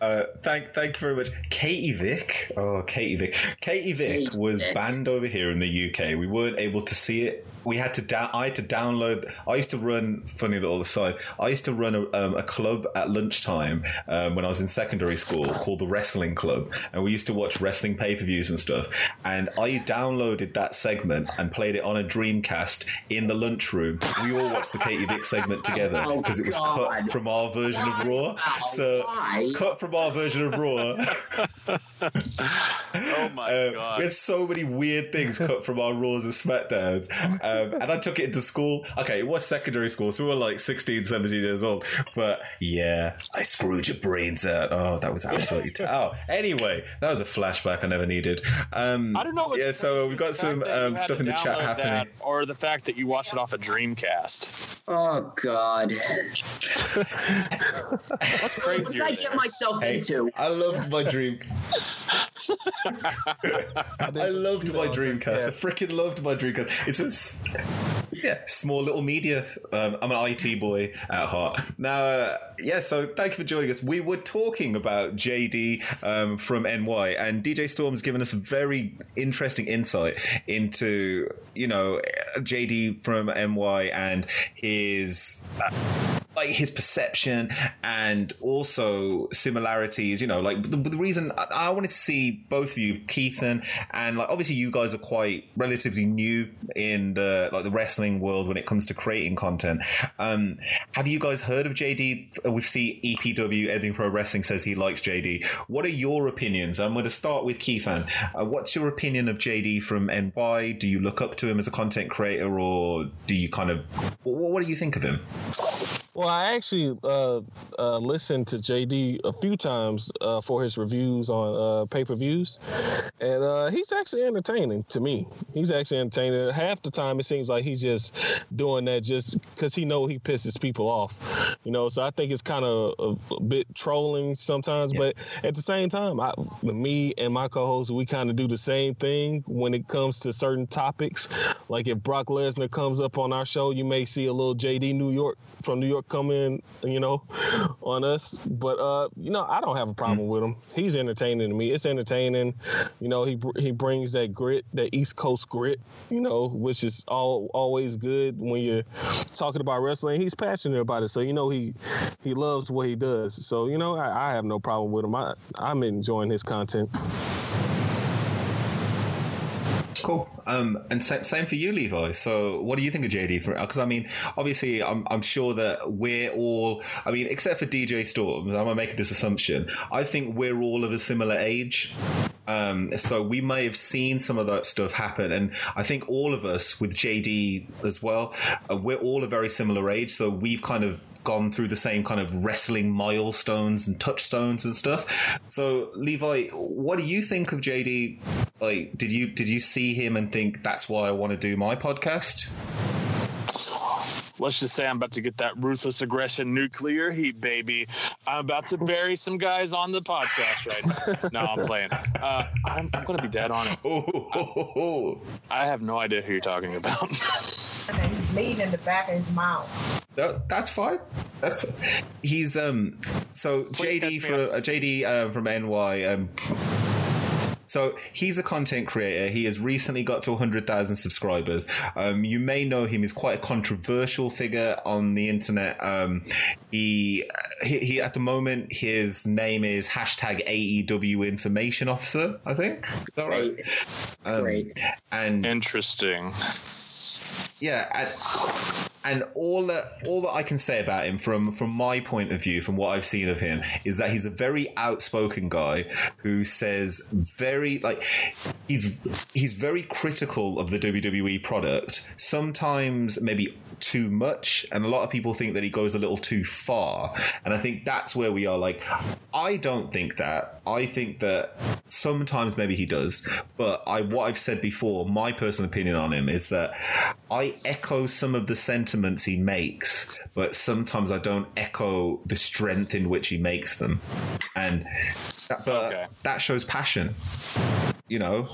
Uh, thank, thank you very much, Katie Vick. Oh, Katie Vick. Katie Vick was banned over here in the UK. We weren't able to see it we had to down. I had to download. I used to run. Funny little aside. I used to run a, um, a club at lunchtime um, when I was in secondary school called the Wrestling Club, and we used to watch wrestling pay per views and stuff. And I downloaded that segment and played it on a Dreamcast in the lunchroom. We all watched the Katie Vick segment together because oh, it was God. cut from our version of Raw. So Why? cut from our version of Raw.
oh my um, God!
We had so many weird things cut from our Raws and Smackdowns. Um, and I took it into school. Okay, it was secondary school, so we were like 16, 17 years old. But yeah, I screwed your brains out. Oh, that was absolutely. T- oh, anyway, that was a flashback I never needed. Um,
I don't know.
yeah, so we've got some um, stuff in the chat happening.
or the fact that you watched it off a Dreamcast.
Oh, God.
What's crazy? What did
I get myself hey, into?
I loved my dream. I loved my Dreamcast. I freaking loved my Dreamcast. It's a yeah, small little media. Um, I'm an IT boy at heart. Now, uh, yeah, so thank you for joining us. We were talking about JD um, from NY, and DJ Storm's given us a very interesting insight into, you know, JD from NY and his. Uh, like his perception and also similarities. You know, like the, the reason I, I, wanted to see both of you, Keithan, and like obviously you guys are quite relatively new in the like the wrestling world when it comes to creating content. Um, have you guys heard of JD? We see EPW, Everything Pro Wrestling says he likes JD. What are your opinions? I'm going to start with Keithan. Uh, what's your opinion of JD from NY? Do you look up to him as a content creator, or do you kind of what, what do you think of him?
Well, I actually uh, uh, listened to JD a few times uh, for his reviews on uh, pay per views, and uh, he's actually entertaining to me. He's actually entertaining. Half the time, it seems like he's just doing that just because he know he pisses people off, you know. So I think it's kind of a, a, bit trolling sometimes, yeah. but at the same time, I, me and my co-host, we kind of do the same thing when it comes to certain topics. Like if Brock Lesnar comes up on our show, you may see a little JD New York from New York come in, you know, on us. But uh, you know, I don't have a problem with him. He's entertaining to me. It's entertaining. You know, he he brings that grit, that East Coast grit. You know, which is all always good when you're talking about wrestling. He's passionate about it, so you know he he loves what he does. So you know, I, I have no problem with him. I I'm enjoying his content.
Cool. Um, and sa- same for you, Levi. So, what do you think of JD? For because I mean, obviously, I'm, I'm sure that we're all. I mean, except for DJ Storms, I'm make this assumption. I think we're all of a similar age. Um, so we may have seen some of that stuff happen, and I think all of us with JD as well, uh, we're all a very similar age. So we've kind of gone through the same kind of wrestling milestones and touchstones and stuff. So Levi, what do you think of JD? Like, did you did you see him and think that's why I want to do my podcast?
Let's just say I'm about to get that ruthless aggression nuclear heat, baby. I'm about to bury some guys on the podcast right now. No, I'm playing. Uh, I'm, I'm going to be dead honest.
Oh,
I have no idea who you're talking about.
and he's bleeding in the back of his mouth.
No, that's fine. That's he's um. So
Please
JD
catch
for uh, JD um, from NY um. So he's a content creator. He has recently got to 100,000 subscribers. Um, you may know him. He's quite a controversial figure on the internet. Um, he, he, he, at the moment, his name is hashtag AEW information officer, I think. Is that right?
Great.
Um,
Great.
And
Interesting.
Yeah, and, all that all that I can say about him from from my point of view, from what I've seen of him, is that he's a very outspoken guy who says very like he's he's very critical of the WWE product. Sometimes maybe too much and a lot of people think that he goes a little too far. And i think that's where we are. Like i don't think that. I think that sometimes maybe he does but i what i've said before my personal opinion on him is that i echo some of the sentiments he makes but sometimes i don't echo the strength in which he makes them. And that, but
Okay.
that shows passion you know?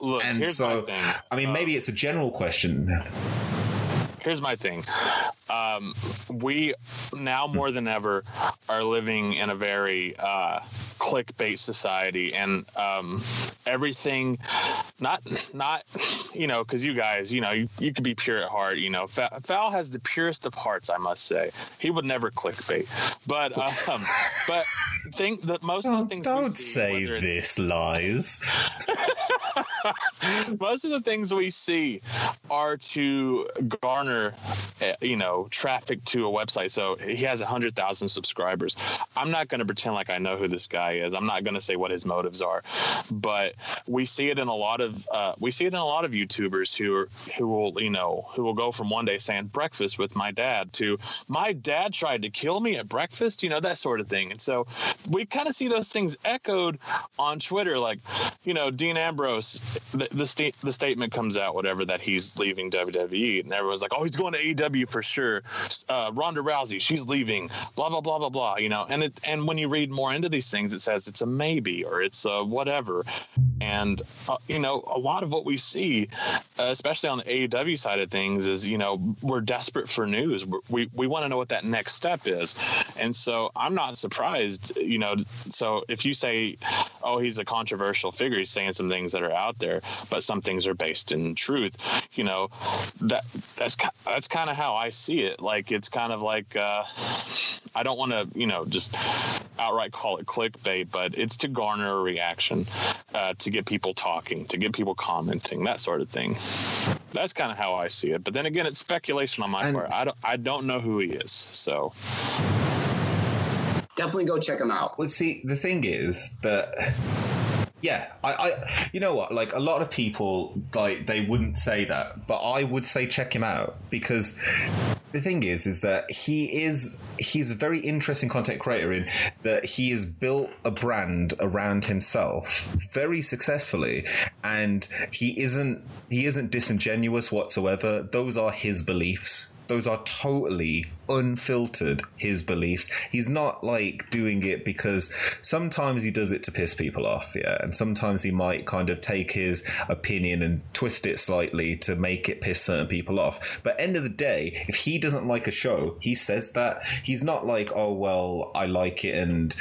Look,
and so i mean
Uh,
maybe it's a general question
here's my thing. Um, we now more than ever are living in a very uh, clickbait society, and um, everything, not not you know, because you guys, you know, you, you could be pure at heart. You know, Fa- Val has the purest of hearts, I must say. He would never clickbait, but um, but think that most of the
don't,
things we
don't
see,
say this lies
most of the things we see are to garner uh, you know traffic to a website. So he has 100000 subscribers. I'm not going to pretend like i know who this guy is. I'm not going to say what his motives are. But we see it in a lot of uh, we see it in a lot of youtubers who are who will you know who will go from one day saying breakfast with my dad to my dad tried to kill me at breakfast you know that sort of thing. And so we kind of see those things echoed on twitter. Like you know dean ambrose the, the, sta- the statement comes out whatever that he's leaving wwe and everyone's like oh he's going to aew for sure. Uh, ronda rousey she's leaving blah blah blah blah blah you know and it and when you read more into these things it says it's a maybe or it's a whatever. And uh, you know a lot of what we see uh, especially on the AEW side of things is you know we're desperate for news. We're- we we want to know what that next step is. And so I'm not surprised you know so if you say oh he's a controversial figure he's saying some things that are out there but some things are based in truth you know that that's ki- that's kind of how I see it like it's kind of like uh I don't want to, you know, just outright call it clickbait, but it's to garner a reaction, uh, to get people talking, to get people commenting, that sort of thing. That's kind of how I see it. But then again, it's speculation on my
And-
part. I don't, I don't know who he is. So
Definitely go check him out.
Well, see, the thing is that. Yeah, I, I, you know what? Like a lot of people, like they wouldn't say that, but I would say check him out because the thing is, is that he is he's a very interesting content creator in that he has built a brand around himself very successfully, and he isn't he isn't disingenuous whatsoever. Those are his beliefs those are totally unfiltered his beliefs. He's not like doing it because sometimes he does it to piss people off, yeah, and sometimes he might kind of take his opinion and twist it slightly to make it piss certain people off. But end of the day, if he doesn't like a show, he says that. He's not like, oh well, I like it and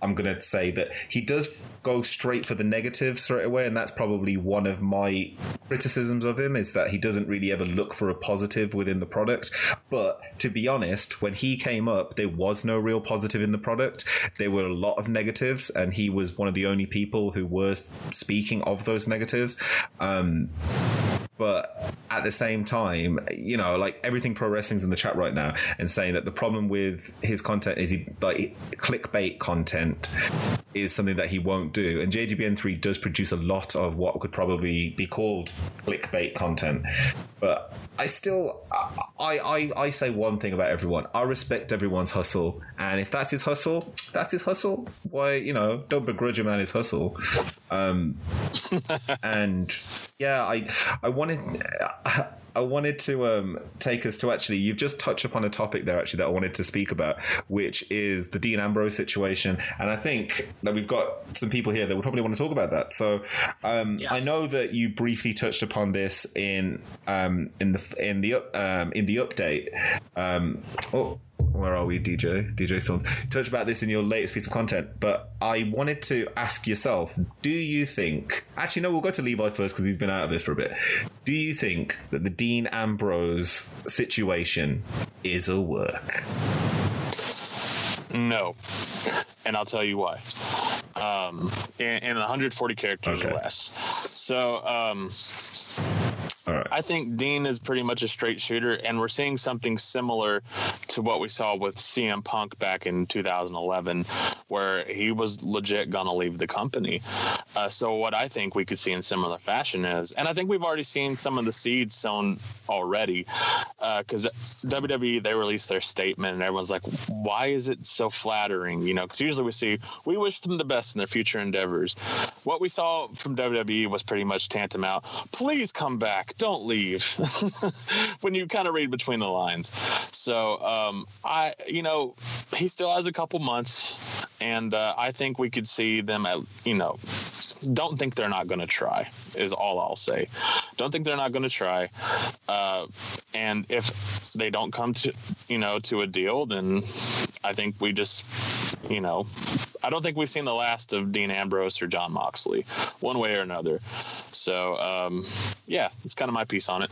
I'm gonna say that he does go straight for the negative straight away, and that's probably one of my criticisms of him is that he doesn't really ever look for a positive within the product. But to be honest, when he came up, there was no real positive in the product. There were a lot of negatives, and he was one of the only people who were speaking of those negatives. Um, but at the same time, you know, like everything pro wrestling's in the chat right now and saying that the problem with his content is he like clickbait content is something that he won't do. And JGBN3 does produce a lot of what could probably be called clickbait content. But I still, I, I, I say one thing about everyone. I respect everyone's hustle. And if that's his hustle, that's his hustle. Why, you know, don't begrudge a man his hustle. Um, and yeah, I, I wanted, I wanted to um, take us to actually, you've just touched upon a topic there actually that I wanted to speak about, which is the Dean Ambrose situation. And I think that we've got some people here that would probably want to talk about that. So um,
Yes.
I know that you briefly touched upon this in um, in the in the um, in the update. Um, oh. Where are we, DJ? DJ Storms. Touched about this in your latest piece of content, but I wanted to ask yourself: Do you think? Actually, no. We'll go to Levi first because he's been out of this for a bit. Do you think that the Dean Ambrose situation is a work?
No. And I'll tell you why. Um, in, in 140 characters
Okay.
or less. So, um,
right.
I think Dean is pretty much a straight shooter, and we're seeing something similar to what we saw with CM Punk back in 2011, where he was legit gonna leave the company. Uh, so what I think we could see in similar fashion is, and I think we've already seen some of the seeds sown already, because WWE they released their statement, and everyone's like, "Why is it so flattering?" You know, because usually we see we wish them the best in their future endeavors. What we saw from WWE was pretty much tantamount. Please come back, don't leave. when you kind of read between the lines, so um, I, you know, he still has a couple months, and uh, I think we could see them at, you know, don't think they're not going to try is all I'll say. Don't think they're not going to try. Uh, and if they don't come to, you know, to a deal, then I think we just, you know, I don't think we've seen the last of Dean Ambrose or Jon Moxley, one way or another. So, um, yeah, it's kind of my piece on it.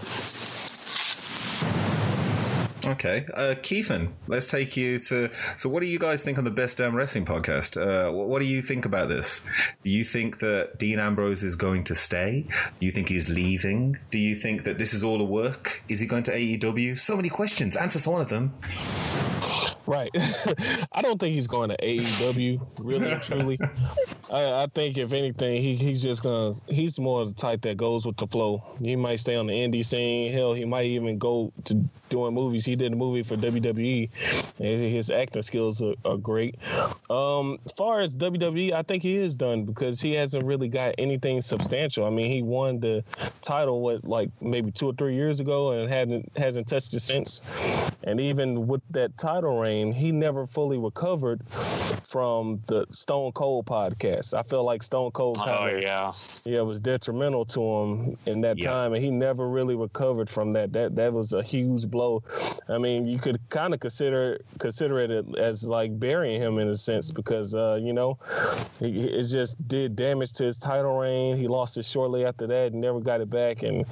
Okay, uh, Keithan, let's take you to. So, what do you guys think on the Best Damn Wrestling podcast? Uh, what, what do you think about this? Do you think that Dean Ambrose is going to stay? Do you think he's leaving? Do you think that this is all a work? Is he going to AEW? So many questions. Answer one of them.
Right. I don't think he's going to AEW, really truly. I, I think if anything, he, he's just gonna he's more the type that goes with the flow. He might stay on the indie scene. Hell, he might even go to doing movies. He did a movie for WWE, and his acting skills are, are great. Um, as far as WWE, I think he is done because he hasn't really got anything substantial. I mean, he won the title what like maybe two or three years ago and hadn't hasn't touched it since. And even with that title reign, he never fully recovered from the Stone Cold podcast. I feel like Stone Cold
Oh,
kind of
yeah.
yeah, was detrimental to him in that
Yeah.
time, and he never really recovered from that. That that was a huge blow. I mean, you could kind of consider consider it as like burying him in a sense because uh, you know it just did damage to his title reign. He lost it shortly after that and never got it back, and.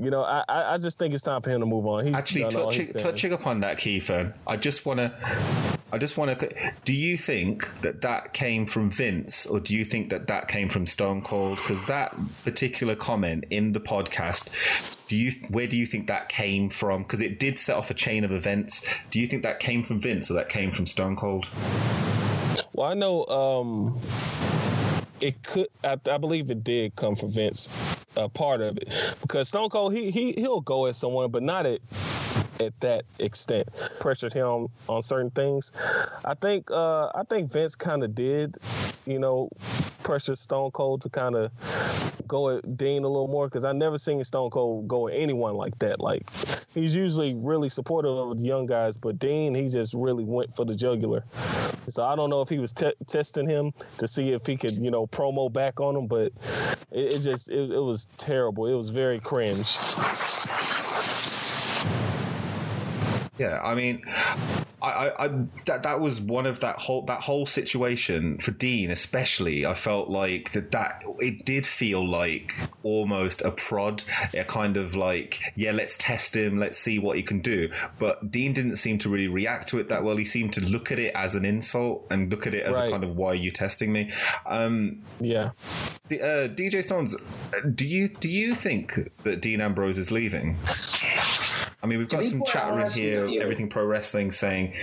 You know, I, I just think it's time for him to move on. He's
Actually, touching, touching upon that, Keithan, I just want to. I just want to. Do you think that that came from Vince, or do you think that that came from Stone Cold? Because that particular comment in the podcast, do you where do you think that came from? Because it did set off a chain of events. Do you think that came from Vince, or that came from Stone Cold?
Well, I know um, it could. I, I believe it did come from Vince, uh, part of it, because Stone Cold he he he'll go at someone, but not at at that extent. Pressured him on certain things. I think uh, I think Vince kind of did, you know, pressure Stone Cold to kind of go at Dean a little more? Because I never seen Stone Cold go at anyone like that. Like he's usually really supportive of the young guys, but Dean he just really went for the jugular. So I don't know if he was te- testing him to see if he could you know promo back on him, but it, it just it, it was terrible. It was very cringe.
Yeah, I mean, I, I, I, that that was one of that whole that whole situation for Dean, especially. I felt like that that it did feel like almost a prod, a kind of like, yeah, let's test him, let's see what he can do. But Dean didn't seem to really react to it that well. He seemed to look at it as an insult and look at it as
Right.
a kind of why are you testing me? Um,
Yeah.
the, uh, DJ Storms, do you do you think that Dean Ambrose is leaving? I mean, we've got some chatter in here, everything pro wrestling saying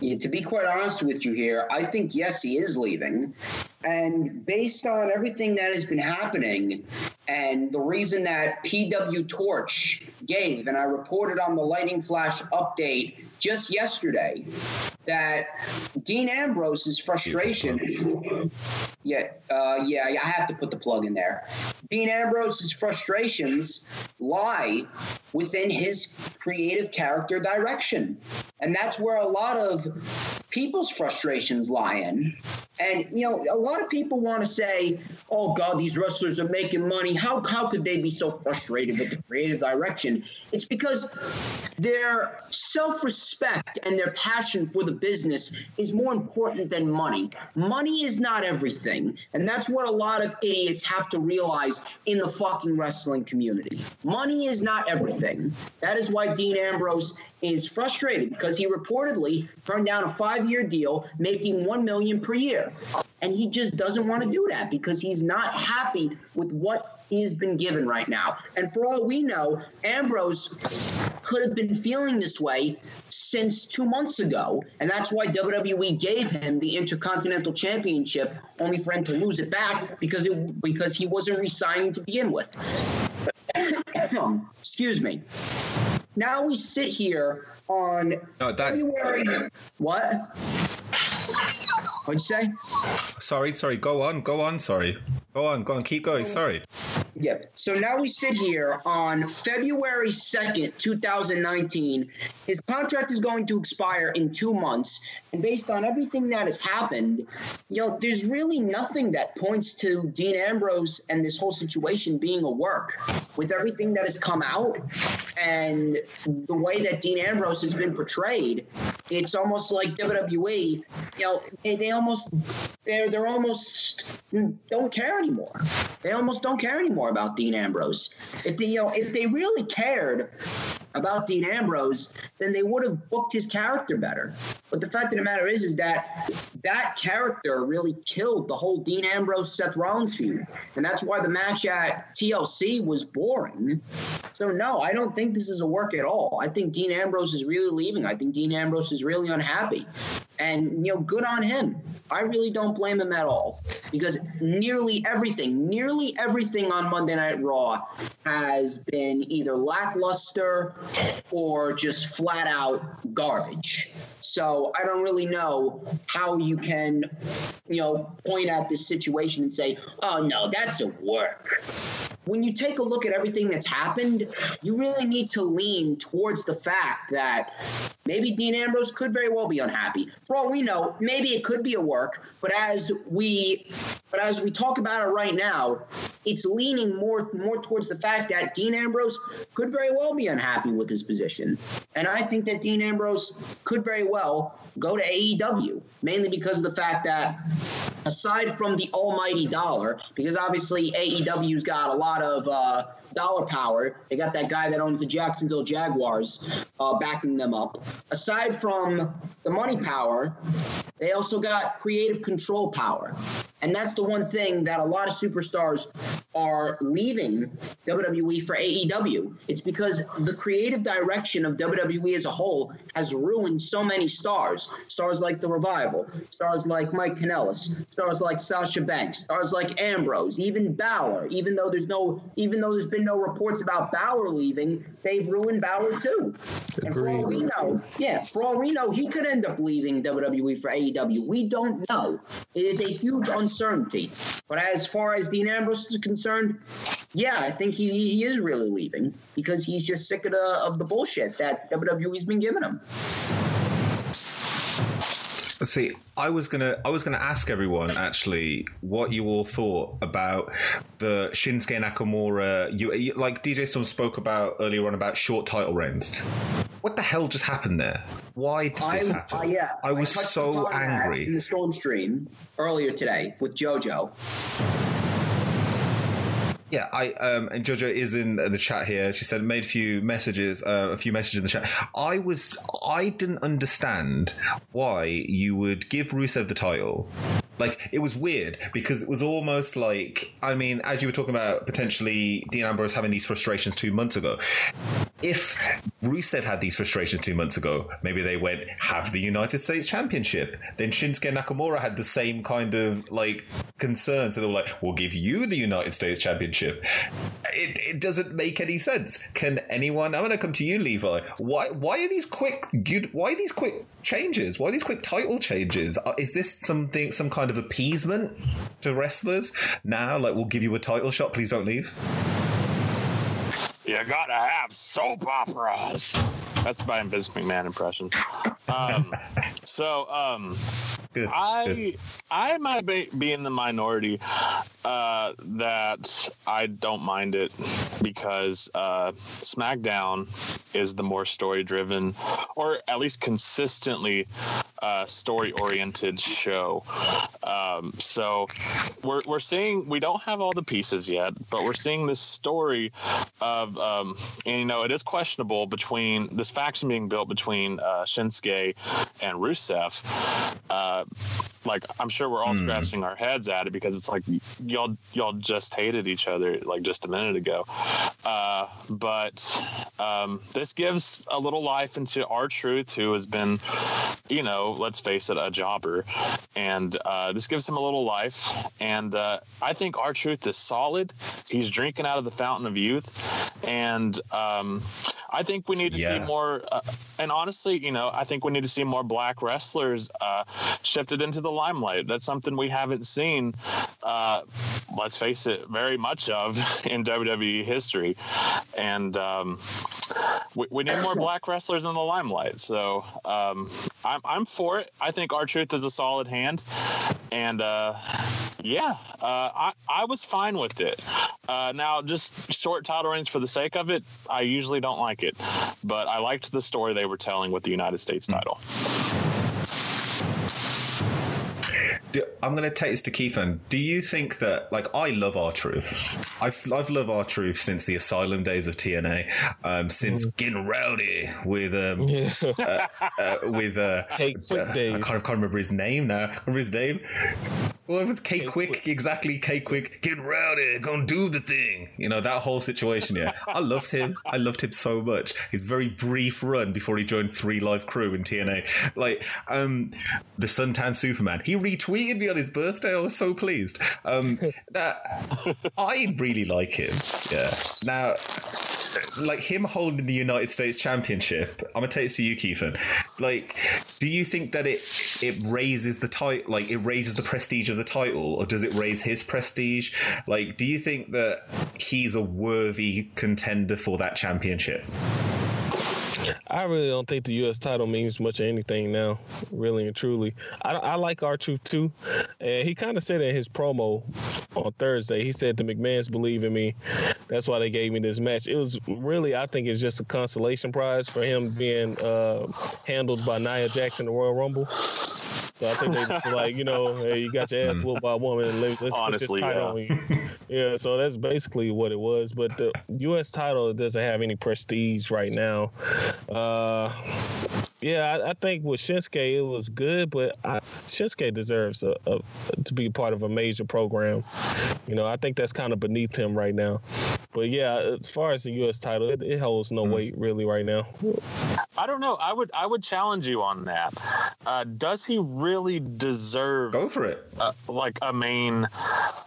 Yeah, to be quite honest with you here, I think yes, he is leaving. And based on everything that has been happening and the reason that PW Torch gave, and I reported on the Lightning Flash update just yesterday, that Dean Ambrose's frustrations. Yeah, uh, yeah, I have to put the plug in there. Dean Ambrose's frustrations lie within his creative character direction. And that's where a lot of people's frustrations lie in. And, you know, a lot of people want to say, oh, God, these wrestlers are making money. How, how could they be so frustrated with the creative direction? It's because their self respect and their passion for the business is more important than money. Money is not everything. And that's what a lot of idiots have to realize in the fucking wrestling community. Money is not everything. That is why Dean Ambrose is frustrated because he reportedly turned down a five-year deal making 1 million per year. And he just doesn't want to do that because he's not happy with what he has been given right now. And for all we know ambrose could have been feeling this way since two months ago. And that's why wwe gave him the intercontinental championship only for him to lose it back because it because he wasn't resigning to begin with. Excuse me now we sit here on
No, that-
February. What? What'd you say?
Sorry, sorry. Go on, go on. Sorry, go on, go on. Keep going. Sorry.
Yeah. So now we sit here on February 2nd, 2019. His contract is going to expire in two months. And based on everything that has happened, you know, there's really nothing that points to Dean Ambrose and this whole situation being a work. With everything that has come out and the way that Dean Ambrose has been portrayed, it's almost like WWE, you know, they, they almost they're they're almost don't care anymore. They almost don't care anymore about Dean Ambrose. If they you know if they really cared about Dean Ambrose, then they would have booked his character better. But the fact of the matter is, is that that character really killed the whole Dean Ambrose Seth Rollins feud, and that's why the match at TLC was boring. So no, I don't think this is a work at all. I think Dean Ambrose is really leaving. I think Dean Ambrose is really unhappy. And you know, good on him. I really don't blame him at all because nearly everything, nearly everything on Monday Night Raw has been either lackluster or just flat out garbage. So I don't really know how you can, you know, point at this situation and say, "Oh no, that's a work." when you take a look at everything that's happened, you really need to lean towards the fact that maybe Dean Ambrose could very well be unhappy. For all we know, maybe it could be a work, but as we but as we talk about it right now, it's leaning more more towards the fact that Dean Ambrose could very well be unhappy with his position. And I think that Dean Ambrose could very well go to AEW, mainly because of the fact that aside from the almighty dollar, because obviously AEW's got a lot of uh, dollar power. They got that guy that owns the Jacksonville Jaguars uh, backing them up. Aside from the money power, they also got creative control power. And that's the one thing that a lot of superstars are leaving WWE for AEW. It's because the creative direction of WWE as a whole has ruined so many stars. Stars like The Revival, stars like Mike Kanellis, stars like Sasha Banks, stars like Ambrose, even Balor. Even though there's no, even though there's been no reports about Balor leaving, they've ruined Balor too. And for all we know, yeah, for all we know, he could end up leaving WWE for AEW. We don't know. It is a huge uncertainty. But as far as Dean Ambrose is concerned, yeah, I think he, he is really leaving because he's just sick of the of the bullshit that WWE's been giving him.
See, I was gonna, I was gonna ask everyone actually what you all thought about the Shinsuke Nakamura. You, you like DJ Storm spoke about earlier on about short title reigns. What the hell just happened there? Why did this happen?
uh, yeah,
I was
touched
so
that in
angry.
the Storm stream earlier today with JoJo.
Yeah, I um and Jojo is in the chat here. She said made a few messages, uh, a few messages in the chat. I was I didn't understand why you would give Rusev the title. Like it was weird because it was almost like I mean, as you were talking about potentially Dean Ambrose having these frustrations two months ago. If Rusev had these frustrations two months ago, maybe they went have the United States Championship. Then Shinsuke Nakamura had the same kind of like concern, so they were like, "We'll give you the United States Championship." It, it doesn't make any sense. Can anyone? I'm going to come to you, Levi. Why? Why are these quick? Why are these quick changes? Why are these quick title changes? Uh, Is this something, some kind of appeasement to wrestlers now? Like, we'll give you a title shot. Please don't leave.
You gotta have soap operas. That's my Vince McMahon impression. Um, so um,
Good. good.
I I might be, be in the minority uh, that I don't mind it because uh, SmackDown is the more story driven, or at least consistently uh, story oriented show. Um, so we're we're seeing we don't have all the pieces yet, but we're seeing this story of um, and you know it is questionable between this faction being built between uh, Shinsuke and Rusev. Uh, like I'm sure we're all scratching our heads at it because it's like y'all y'all just hated each other like just a minute ago. Uh, but um, this gives a little life into R-Truth, who has been, you know, let's face it, a jobber, and uh, this gives him a little life. And uh, I think R-Truth is solid. He's drinking out of the fountain of youth, and um, I think we need to see more. Uh, and honestly, you know, I think we need to see more black wrestlers uh, shifted into the limelight. That's something we haven't seen. Uh, let's face it, very much of in WWE history, and um, we, we need more black wrestlers in the limelight. So um, I'm I'm for it. I think R-Truth is a solid hand, and uh, yeah, uh, I I was fine with it. Uh, now, just short title reigns for the sake of it, I usually don't like it, but I liked the story they were telling with the United States title.
I'm going to take this to Keithan. Do you think that, like, I love R-Truth. I've I've loved R-Truth since the Asylum days of TNA, um, since getting rowdy with um, uh, uh, with uh,
Hey, quick
uh, I can't, I can't remember his name now. Remember his name? Well, it was K-Kwik, exactly. K-Kwik, get rowdy, gonna do the thing. You know that whole situation. Yeah, I loved him. I loved him so much. His very brief run before he joined 3Live Kru in TNA, like um, the Suntan Superman. He retweeted me on his birthday. I was so pleased. Um, that I really like him. Yeah. Now like him holding the United States Championship. I'm gonna take this to you, Keithan. Like, do you think that it it raises the title, like it raises the prestige of the title, or does it raise his prestige? Like, do you think that he's a worthy contender for that championship?
I really don't think the U.S. title means much of anything now, really and truly. I, I like R-Truth too, and he kind of said in his promo on Thursday. He said the McMahon's believe in me. That's why they gave me this match. It was really, I think, it's just a consolation prize for him being uh, handled by Nia Jackson in the Royal Rumble. So I think they just like, you know, hey, you got your ass whooped by a woman, and let's
Honestly,
put this title
yeah.
on you. Yeah, so that's basically what it was. But the U.S. title doesn't have any prestige right now. Uh, yeah, I, I, think with Shinsuke it was good, but I, Shinsuke deserves a, a, to be part of a major program. You know, I think that's kind of beneath him right now. But yeah, as far as the U.S. title, it, it holds no mm. weight really right now.
I don't know. I would I would challenge you on that. Uh, does he really deserve?
Go for it.
Uh, like a main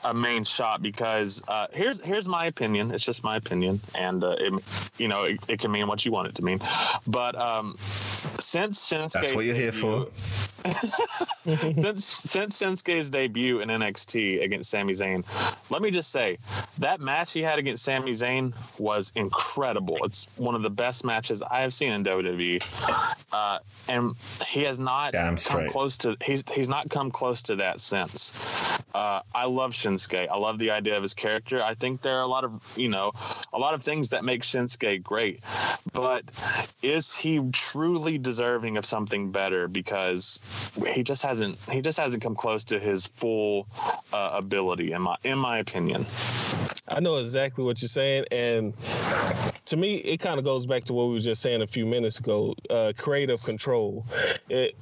a main shot because uh, here's here's my opinion. It's just my opinion, and uh, it, you know it, it, can mean what you want it to mean. But um, since Shinsuke's
that's what you're here for.
since since Shinsuke's debut in NXT against Sami Zayn, let me just say that match he had against Sami Zayn was incredible. It's one of the best matches I have seen in WWE, uh, and he has not Damn come close to he's he's not come close to that since. Uh, I love Shinsuke. I love the idea of his character. I think there are a lot of you know a lot of things that make Shinsuke great, but is he truly deserving of something better? Because he just hasn't he just hasn't come close to his full uh, ability in my in my opinion.
I know exactly what you're saying, and to me, it kind of goes back to what we were just saying a few minutes ago. Uh, creative control. It,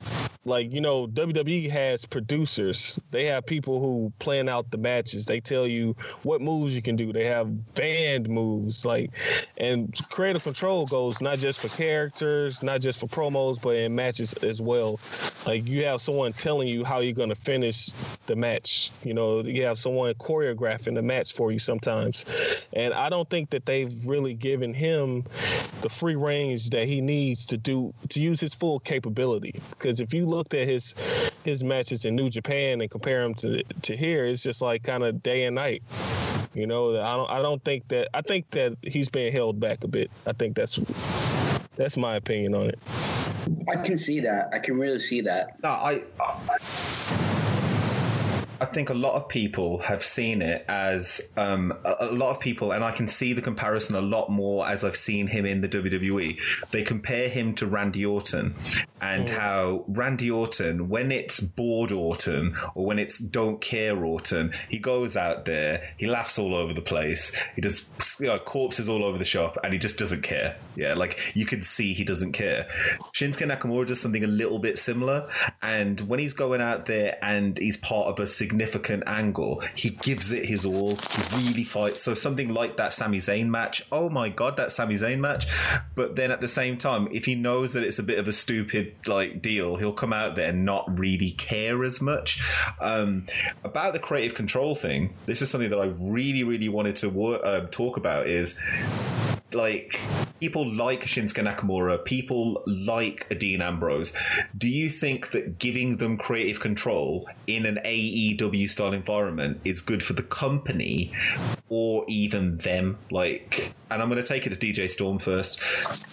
like you know, WWE has producers. They have people who plan out the matches. They tell you what moves you can do. They have banned moves, like, and creative control goes not just for characters, not just for promos, but in matches as well. Like you have someone telling you how you're going to finish the match. You know, you have someone choreographing the match for you sometimes, and I don't think that they've really given him the free range that he needs to do to use his full capability. Because if you looked at his his matches in New Japan and compare him to to here, it's just like kind of day and night. You know, I don't I don't think that I think that he's being held back a bit. I think that's that's my opinion on it.
I can see that. I can really see that.
No, I, I I think a lot of people have seen it as um, a, a, lot of people, and I can see the comparison a lot more as I've seen him in the WWE. They compare him to Randy Orton, and mm. how Randy Orton, when it's bored Orton or when it's don't care Orton, he goes out there, he laughs all over the place, he does you know, corpses all over the shop, and he just doesn't care. Yeah, like you can see he doesn't care. Shinsuke Nakamura does something a little bit similar, and when he's going out there and he's part of a significant angle, he gives it his all. He really fights. So something like that Sami Zayn match. Oh my god, that Sami Zayn match! But then at the same time, if he knows that it's a bit of a stupid like deal, he'll come out there and not really care as much. Um, about the creative control thing, this is something that I really, really wanted to wor- uh, talk about. Is like people like Shinsuke Nakamura, people like Dean Ambrose. Do you think that giving them creative control in an AEW style environment is good for the company or even them? Like, and I'm going to take it to DJ Storm first.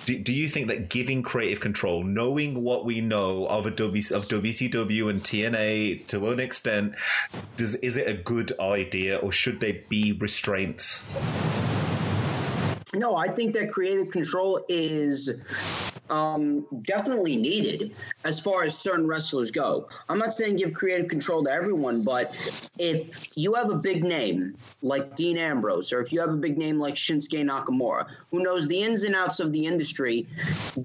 Do, do you think that giving creative control, knowing what we know of a w, of WCW and TNA to an extent, does is it a good idea or should there be restraints?
No, I think that creative control is um, definitely needed as far as certain wrestlers go. I'm not saying give creative control to everyone, but if you have a big name like Dean Ambrose, or if you have a big name like Shinsuke Nakamura, who knows the ins and outs of the industry,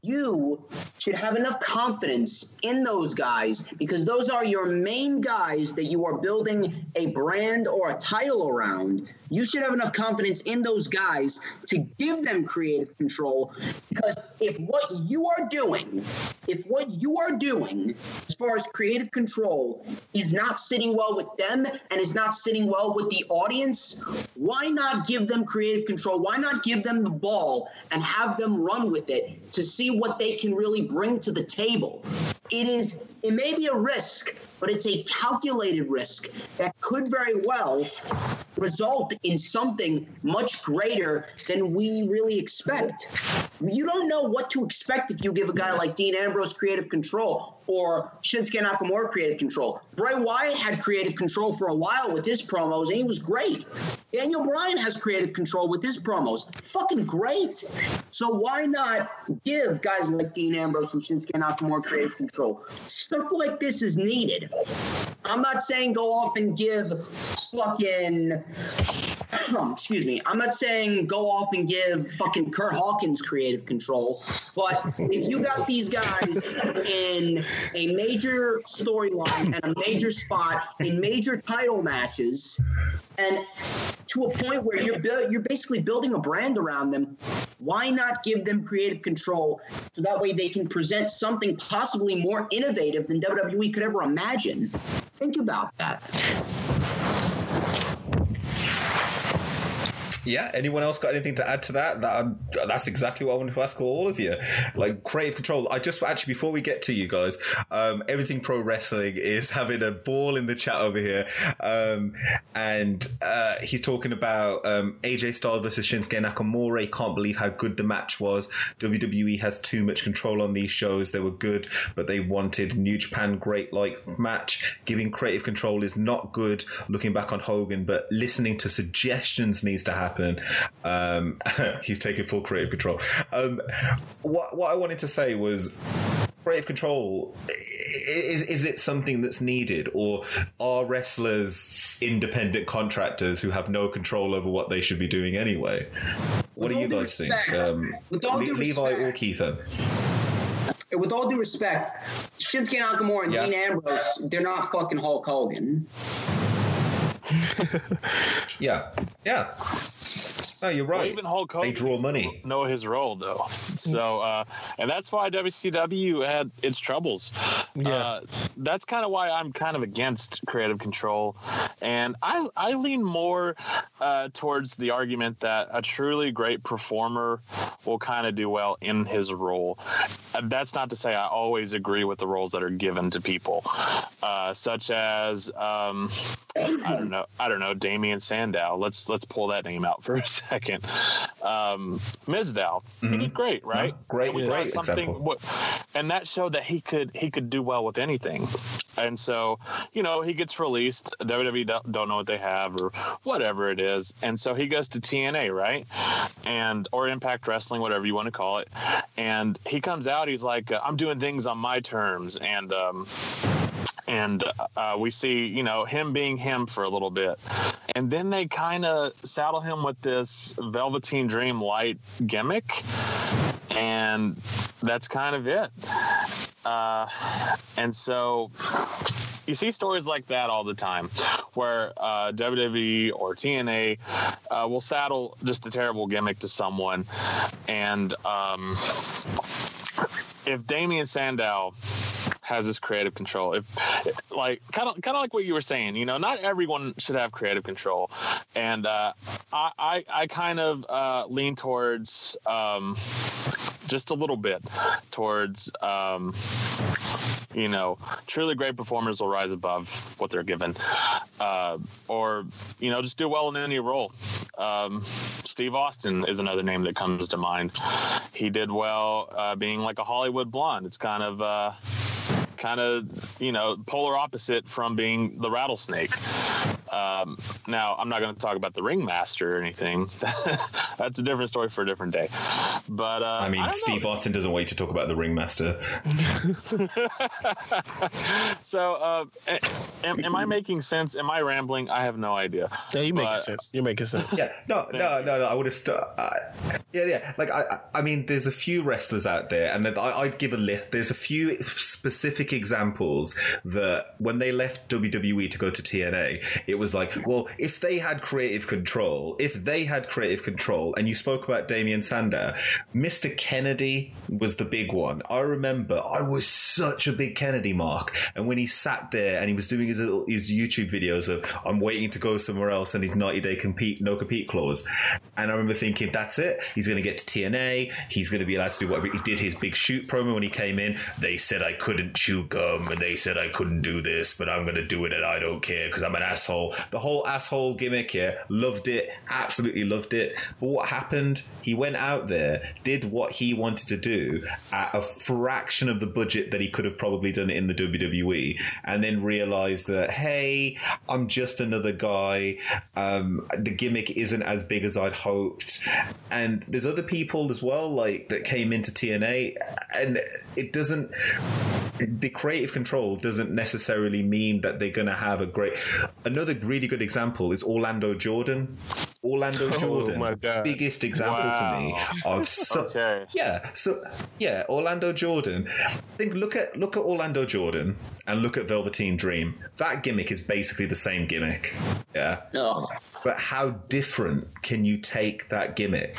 you should have enough confidence in those guys because those are your main guys that you are building a brand or a title around you should have enough confidence in those guys to give them creative control because if what you are doing, if what you are doing as far as creative control is not sitting well with them and is not sitting well with the audience, why not give them creative control? Why not give them the ball and have them run with it to see what they can really bring to the table? It is it may be a risk, but it's a calculated risk that could very well result in something much greater than we really expect. You don't know what to expect if you give a guy like Dean Ambrose creative control or Shinsuke Nakamura creative control. Bray Wyatt had creative control for a while with his promos, and he was great. Daniel Bryan has creative control with his promos. Fucking great. So why not give guys like Dean Ambrose and Shinsuke Nakamura creative control? Stuff like this is needed. I'm not saying go off and give fucking excuse me, I'm not saying go off and give fucking Kurt Hawkins creative control, but if you got these guys in a major storyline and a major spot in major title matches, and to a point where you're bu- you're basically building a brand around them, why not give them creative control so that way they can present something possibly more innovative than WWE could ever imagine? Think about that.
Yeah. Anyone else got anything to add to that? that um, that's exactly what I wanted to ask all of you. Like creative control. I just actually before we get to you guys, um, everything pro wrestling is having a ball in the chat over here, um, and uh, he's talking about um, AJ Styles versus Shinsuke Nakamura. He can't believe how good the match was. WWE has too much control on these shows. They were good, but they wanted New Japan great like match. Giving creative control is not good. Looking back on Hogan, but listening to suggestions needs to happen. Um, he's taking full creative control. Um, what what I wanted to say was creative control is, is it something that's needed or are wrestlers independent contractors who have no control over what they should be doing anyway what
With
do you guys
respect-
think um,
with all
Le- levi or keithan
with all due respect, Shinsuke Nakamura and
Yeah.
Dean Ambrose, they're not fucking Hulk Hogan.
yeah yeah no you're
Well,
right
even Hulk Hogan
they draw money
know his role though. So, uh, and that's why WCW had its troubles.
Yeah.
Uh, that's kind of why I'm kind of against creative control, and I I lean more uh, towards the argument that a truly great performer will kind of do well in his role. That's not to say I always agree with the roles that are given to people, uh, such as um, I don't know I don't know Damian Sandow. Let's let's pull that name out for a second. Um, Mizdow, he did great, right?
great-
And
great
something
example.
what- and that showed that he could he could do well with anything and so you know he gets released wwe don't, don't know what they have or whatever it is. And so he goes to tna right? And or impact wrestling whatever you want to call it. And he comes out he's like uh, i'm doing things on my terms. And um and uh, we see you know him being him for a little bit. And then they kind of saddle him with this velveteen dream light gimmick. And that's kind of it. Uh, and so you see stories like that all the time where uh, WWE or TNA uh, will saddle just a terrible gimmick to someone. And um, if Damian Sandow has this creative control, if like kind of kind of like what you were saying, you know, not everyone should have creative control, and uh, I, I I kind of uh, lean towards um, just a little bit towards um, you know, truly great performers will rise above what they're given, uh, or you know, just do well in any role. Um, Steve Austin is another name that comes to mind. He did well uh, being like a Hollywood blonde. It's kind of. Uh, kind of you know polar opposite from being the rattlesnake um, now i'm not going to talk about the ringmaster or anything that's a different story for a different day but uh,
i mean
don't know.
steve austin doesn't wait to talk about the ringmaster
so uh, am, am i making sense am i rambling i have no idea
Yeah, you making
But-
sense. You're making sense.
Yeah, no, no, no, no. I would have. St- uh, yeah, yeah. Like I, I I mean, there's a few wrestlers out there, and I, I'd give a list. There's a few specific examples that when they left WWE to go to TNA, it was like, well, if they had creative control, if they had creative control, and you spoke about Damian Sandow, Mr. Kennedy was the big one. I remember I was such a big Kennedy mark, and when he sat there and he was doing his little, his YouTube videos of I'm waiting to go somewhere else and his 90 day compete no compete clause, and I remember thinking that's it. He's going to get to TNA. He's going to be allowed to do whatever. He did his big shoot promo when he came in. They said I couldn't chew gum and they said I couldn't do this, but I'm going to do it and I don't care because I'm an asshole. The whole asshole gimmick, here. loved it, absolutely loved it. But what happened? He went out there, did what he wanted to do at a fraction of the budget that he could have probably done in the WWE, and then realized that hey, I'm just another guy. Um, the gimmick isn't as big as I'd hoped, and there's other people as well, like that came into TNA, and it doesn't. The creative control doesn't necessarily mean that they're going to have a great. Another really good example is Orlando Jordan. Orlando
Oh,
Jordan,
my
biggest example for me of so,
Okay.
yeah. So yeah, Orlando Jordan. Think look at look at Orlando Jordan and look at Velveteen Dream. That gimmick is basically the same gimmick. Yeah.
Ugh.
But how different can you take that gimmick?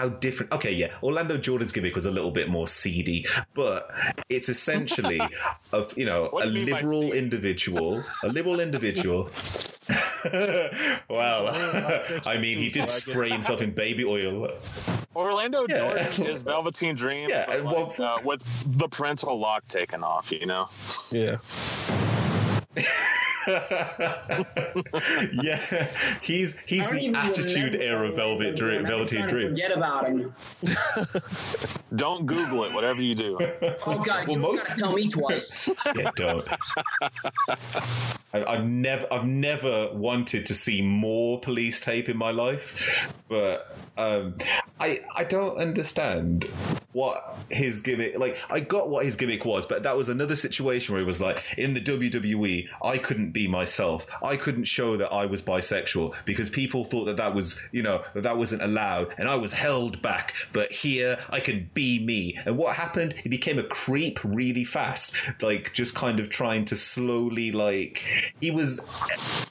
How different? Okay, yeah. Orlando Jordan's gimmick was a little bit more seedy, but it's essentially of you know
What
a
you
liberal individual, a liberal individual. well, I mean, he did spray himself in baby oil.
Orlando
Yeah.
Jordan is Velveteen Dream,
Yeah,
but
well-
uh, with the parental lock taken off. You know.
Yeah.
yeah, he's he's the attitude
remember
era Velvet Dream,
I'm
Velveteen Dream.
Forget about him.
Don't Google it. Whatever you do.
Oh God,
Well,
you
most-
most... gotta tell me twice.
Yeah, don't. I, I've never, I've never wanted to see more police tape in my life, but um, I, I don't understand what his gimmick. Like, I got what his gimmick was, but that was another situation where he was like, in the WWE, I couldn't be myself. I couldn't show that I was bisexual because people thought that that was, you know, that that wasn't allowed, and I was held back. But here, I can be me. And what happened? He became a creep really fast, like just kind of trying to slowly, like he was,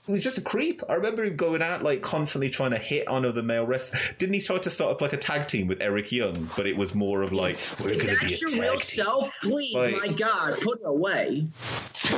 he was just a creep. I remember him going out like constantly trying to hit on other male wrestlers. Didn't he try to start up like a tag team with Eric Young? But it was more of like we're going to be a
That's your
tag
real
team.
self? Please,
Like-
my God, put it away.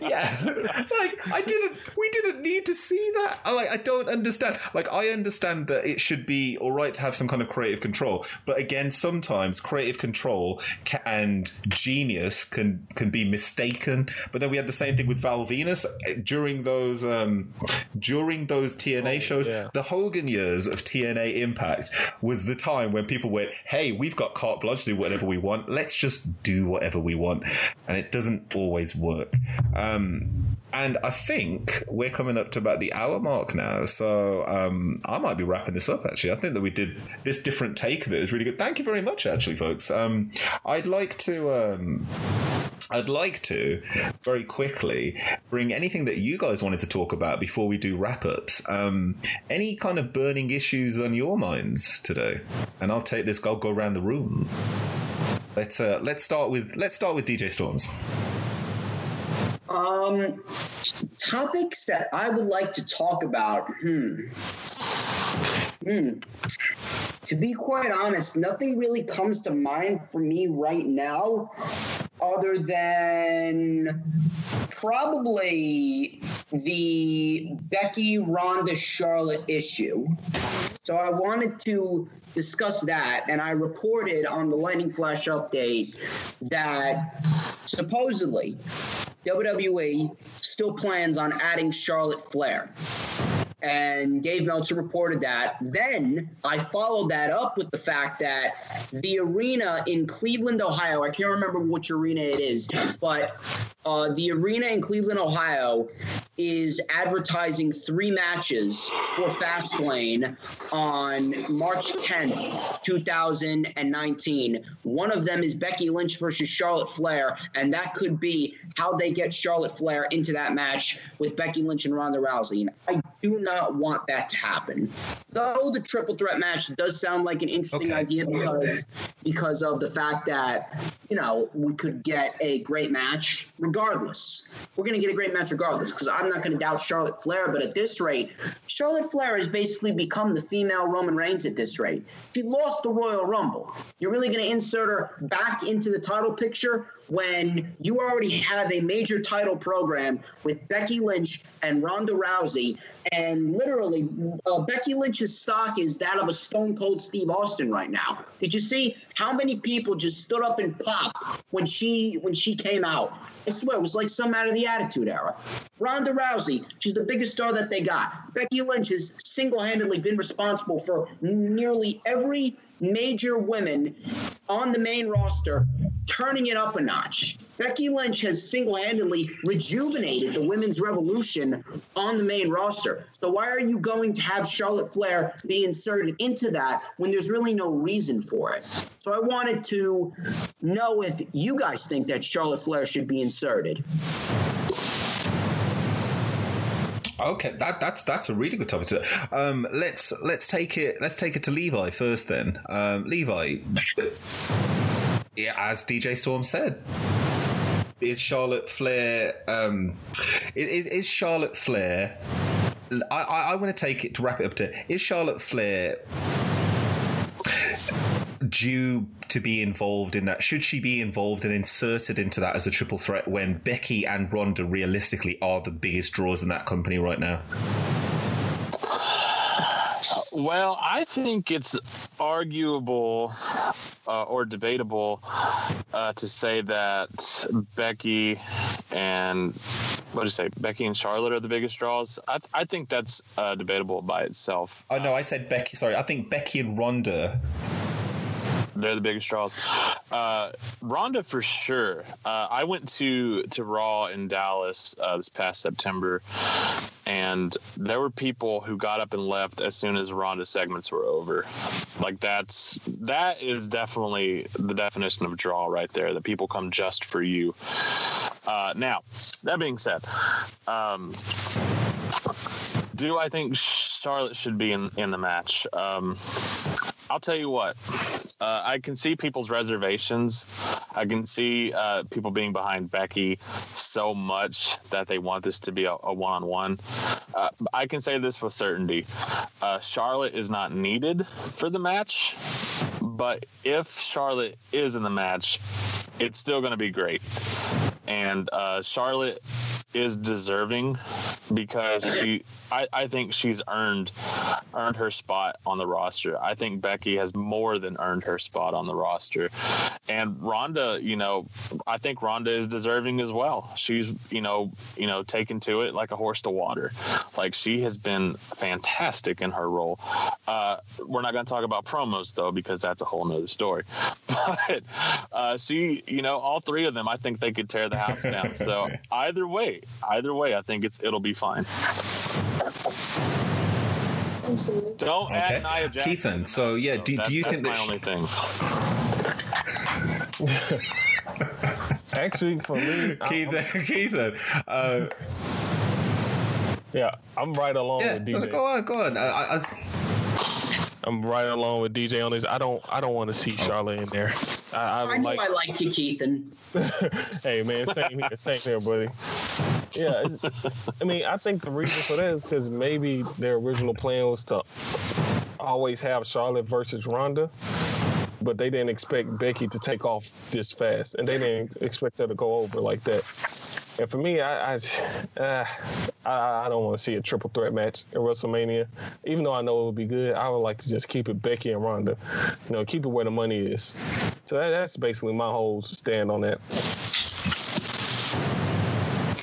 yeah like i didn't we didn't need to see that I, like i don't understand like i understand that it should be all right to have some kind of creative control but again sometimes creative control ca- and genius can can be mistaken but then we had the same thing with Val Venis eh, during those um during those tna shows
yeah.
the hogan years of tna impact was the time when people went hey we've got carte blanche to do whatever we want let's just do whatever we want and it doesn't always work um, and I think we're coming up to about the hour mark now. So um, I might be wrapping this up, actually. I think that we did this different take of it. It was really good. Thank you very much, actually, folks. Um, I'd like to. I'd like to very quickly bring anything that you guys wanted to talk about before we do wrap ups. Um, any kind of burning issues on your minds today? And I'll take this. I'll go around the room. Let's uh, let's start with let's start with DJ Storms.
Um, topics that I would like to talk about. Hmm. Hmm. To be quite honest, nothing really comes to mind for me right now, other than probably the Becky Ronda Charlotte issue. So I wanted to discuss that, and I reported on the Lightning Flash update that supposedly WWE still plans on adding Charlotte Flair. And Dave Meltzer reported that. Then I followed that up with the fact that the arena in Cleveland, Ohio, I can't remember which arena it is, but uh, the arena in Cleveland, Ohio is advertising three matches for Fastlane on March 10th, 2019. One of them is Becky Lynch versus Charlotte Flair, and that could be how they get Charlotte Flair into that match with Becky Lynch and Ronda Rousey. And I do not want that to happen. Though the triple threat match does sound like an interesting
Okay.
idea because because of the fact that you know we could get a great match regardless. We're gonna get a great match regardless because I'm not gonna doubt Charlotte Flair, but at this rate, Charlotte Flair has basically become the female Roman Reigns at this rate. She lost the Royal Rumble. You're really gonna insert her back into the title picture when you already have a major title program with Becky Lynch and Ronda Rousey, and literally uh, Becky Lynch's stock is that of a Stone Cold Steve Austin right now. Did you see how many people just stood up and popped when she when she came out? I swear it was like some out of the Attitude Era. Ronda Rousey, she's the biggest star that they got. Becky Lynch has single-handedly been responsible for nearly every major women on the main roster turning it up a notch. Becky Lynch has single handedly rejuvenated the women's revolution on the main roster. So, why are you going to have Charlotte Flair be inserted into that when there's really no reason for it? So, I wanted to know if you guys think that Charlotte Flair should be inserted.
Okay, that that's that's a really good topic. To, um, let's let's take it let's take it to Levi first. Then, um, Levi, yeah, as DJ Storm said, is Charlotte Flair? Um, is, is Charlotte Flair? I, I, I want to take it to wrap it up to is Charlotte Flair due to be involved in that? Should she be involved and inserted into that as a triple threat when Becky and Ronda realistically are the biggest draws in that company right now?
Well, I think it's arguable uh, or debatable uh, to say that Becky and what do you say, Becky and Charlotte are the biggest draws. I, I think that's uh, debatable by itself.
Oh no, I said Becky. Sorry, I think Becky and Ronda
they're the biggest draws. Uh, Ronda for sure. Uh, I went to to Raw in Dallas uh, this past September, and there were people who got up and left as soon as Ronda segments were over. Like that's that is definitely the definition of draw right there. That people come just for you. Uh, now, that being said, um, do I think Charlotte should be in in the match? Um, I'll tell you what. Uh, I can see people's reservations. I can see uh, people being behind Becky so much that they want this to be a, one on one. I can say this with certainty uh, Charlotte is not needed for the match, but if Charlotte is in the match, it's still going to be great. And uh, Charlotte is deserving because she I, I think she's earned earned her spot on the roster. I think Becky has more than earned her spot on the roster. And Ronda, you know, I think Ronda is deserving as well. She's, you know, you know, taken to it like a horse to water. Like she has been fantastic in her role. Uh, we're not going to talk about promos though because that's a whole nother story. But uh, she, you know, all three of them, I think they could tear the house down. So either way, either way, I think it's it'll be fine. Don't okay. add Nia Jackson.
Keithan, so yeah, do, that, do you think
that's
that
my
she...
only
thing? Actually, for me,
Keithan, Keithan, uh,
yeah, I'm right along
yeah,
with DJ.
Go on, go on. I, I,
I'm right along with DJ on this. I don't I don't want to see oh. Charlotte in there.
I, I, I know like, I like you, Keithan.
hey man, same here, same here, buddy. Yeah, I mean, I think the reason for that is because maybe their original plan was to always have Charlotte versus Ronda, but they didn't expect Becky to take off this fast, and they didn't expect her to go over like that. And for me, I I, uh, I, don't want to see a triple threat match at WrestleMania. Even though I know it would be good, I would like to just keep it Becky and Ronda. You know, keep it where the money is. So that, that's basically my whole stand on that.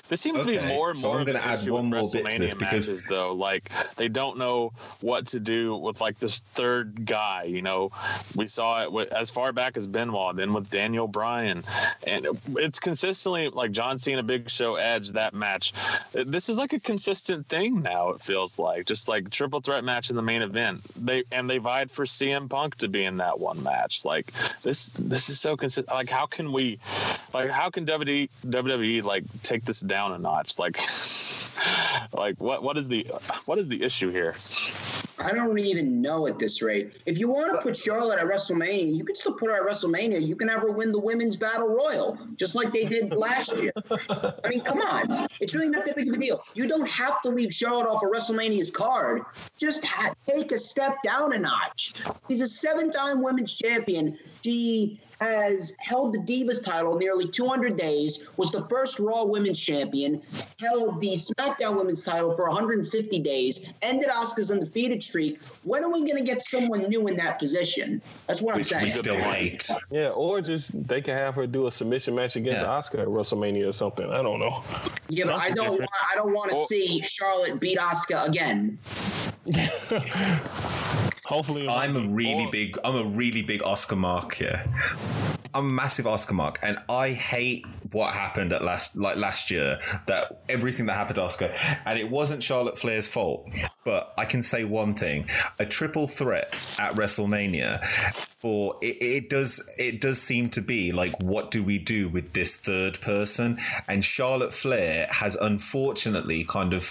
This seems okay. to be more and so more. I'm going to add one more bit to this because matches, though, like they don't know what to do with like this third guy. You know, we saw it with, as far back as Benoit, then with Daniel Bryan, and it's consistently like John Cena, Big Show, Edge. That match, this is like a consistent thing now. It feels like just like triple threat match in the main event. They and they vied for CM Punk to be in that one match. Like this, this is so consistent. Like how can we, like how can WWE, WWE like take this down? Down a notch. Like, like what what is the what is the issue here?
I don't even know at this rate. If you want to put Charlotte at WrestleMania, you can still put her at WrestleMania. You can have her win the women's battle royal, just like they did last year. I mean, come on. It's really not that big of a deal. You don't have to leave Charlotte off of WrestleMania's card. Just ha- take a step down a notch. He's a seven time women's champion. She has held the Divas title nearly 200 days, was the first Raw Women's Champion, held the SmackDown Women's title for 150 days, ended Asuka's undefeated streak. When are we going to get someone new in that position? That's what
Which
I'm saying.
We still hate.
Yeah, or just they can have her do a submission match against yeah. Asuka at WrestleMania or something. I don't know.
Yeah, but I don't. Want, I don't want to see Charlotte beat Asuka again.
Hopefully,
I'm a really big. I'm a really big Asuka mark here. I'm a massive Asuka mark, and I hate what happened at last, like last year. That everything that happened to Asuka, and it wasn't Charlotte Flair's fault. But I can say one thing: a triple threat at WrestleMania, for it, it does it does seem to be like, what do we do with this third person? And Charlotte Flair has unfortunately kind of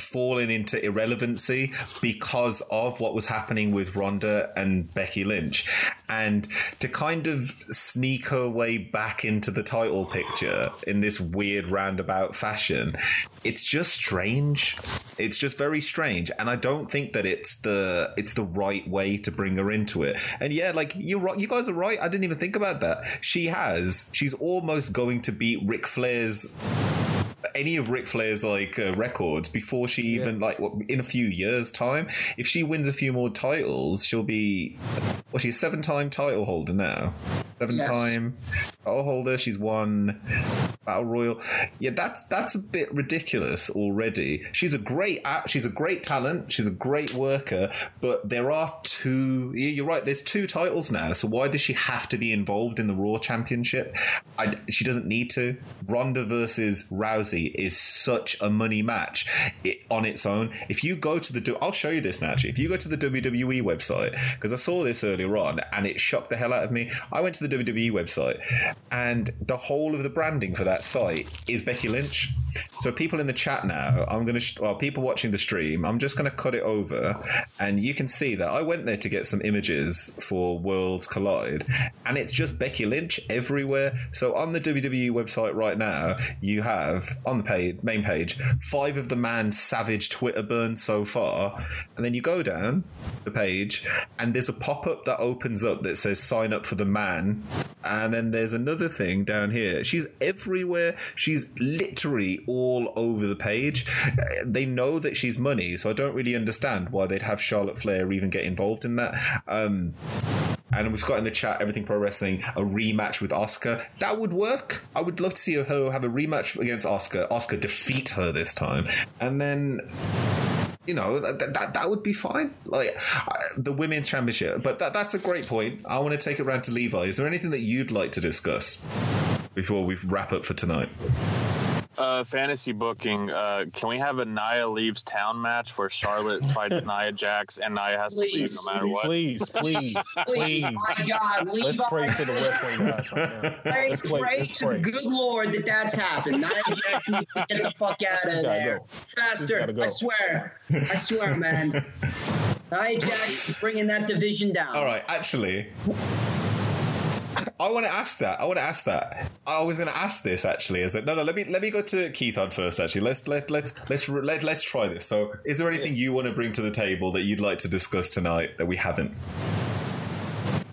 fallen into irrelevancy because of what was happening with Ronda and Becky Lynch. And to kind of sneak her way back into the title picture in this weird roundabout fashion, it's just strange. It's just very strange. And I don't think that it's the it's the right way to bring her into it. And yeah, like you're right you guys are right. I didn't even think about that. She has she's almost going to beat Ric Flair's any of Ric Flair's like uh, records before she even like what, in a few years' time. If she wins a few more titles, she'll be well, she's a seven-time title holder now. Seven-time title holder. She's won Battle Royal. Yeah, that's that's a bit ridiculous already. She's a great. She's a great talent. She's a great worker. But there are two. yeah, You're right. There's two titles now. So why does she have to be involved in the Raw Championship? I, she doesn't need to. Ronda versus Rousey is such a money match it, on its own. If you go to the, I'll show you this now. Actually, if you go to the WWE website, because I saw this earlier on and it shocked the hell out of me. I went to the WWE website, and the whole of the branding for that site is Becky Lynch. So people in the chat now, I'm gonna, sh- well, people watching the stream, I'm just gonna cut it over, and you can see that I went there to get some images for Worlds Collide, and it's just Becky Lynch everywhere. So on the WWE website right now, you have on the page, main page, five of the man's savage Twitter burns so far, and then you go down the page, and there's a pop up that opens up that says sign up for the man, and then there's another thing down here. She's everywhere. She's literally all over the page. They know that she's money, so I don't really understand why they'd have Charlotte Flair even get involved in that. Um, and we've got in the chat everything pro wrestling a rematch with Asuka. That would work. I would love to see her have a rematch against Asuka. Asuka defeat her this time, and then you know that, that that would be fine. Like the women's championship, but that that's a great point. I want to take it round to Levi. Is there anything that you'd like to discuss before we wrap up for tonight?
Uh, fantasy booking. Uh, can we have a Nia leaves town match where Charlotte fights Nia Jax and Nia has to leave no matter what?
Please, please,
Please,
please.
my God,
Let's
Levi.
pray to the wrestling gods right now.
Pray,
Let's pray-
pray
let's
to the
pray.
good Lord that that's happened. Nia Jax needs to get the fuck out of there.
go.
Faster.
go.
I swear. I swear, man. Nia Jax is bringing that division down.
All right, actually. I want to ask that. I want to ask that. I was going to ask this actually. Is it no, no? Let me let me go to Keithan first. Actually, let's let let's let's let, let's try this. So, is there anything you want to bring to the table that you'd like to discuss tonight that we haven't?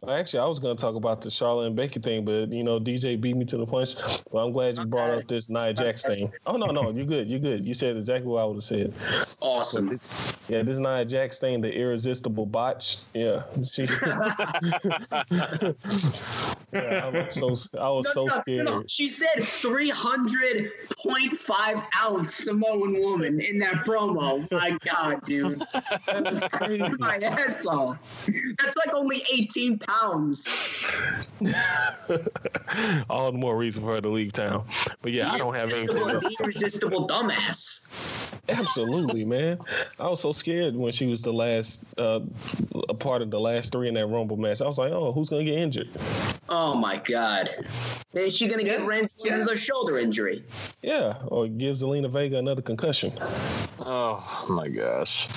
Actually, I was going to talk about the Charlotte and Becky thing, but you know, DJ beat me to the punch. Well, I'm glad you brought up this Nia Jax thing. Oh no, no, you're good. You're good. You said exactly what I would have said.
Awesome.
Yeah, this Nia Jax thing, the irresistible botch. Yeah, she. yeah, I was so I was so scared.
no. She said 300.5 ounce Samoan woman in that promo. My God, dude. That was crazy. My ass off. That's like only 18 pounds.
All the more reason for her to leave town. But yeah, I don't have anything.
Irresistible,
else.
irresistible dumbass.
Absolutely, man. I was so scared when she was the last, uh, a part of the last three in that Rumble match. I was like, oh, who's gonna get injured?
Oh my God. Is she gonna get
Yeah,
ran
yeah.
another shoulder injury?
Yeah, or give Zelina Vega another concussion.
Oh my gosh.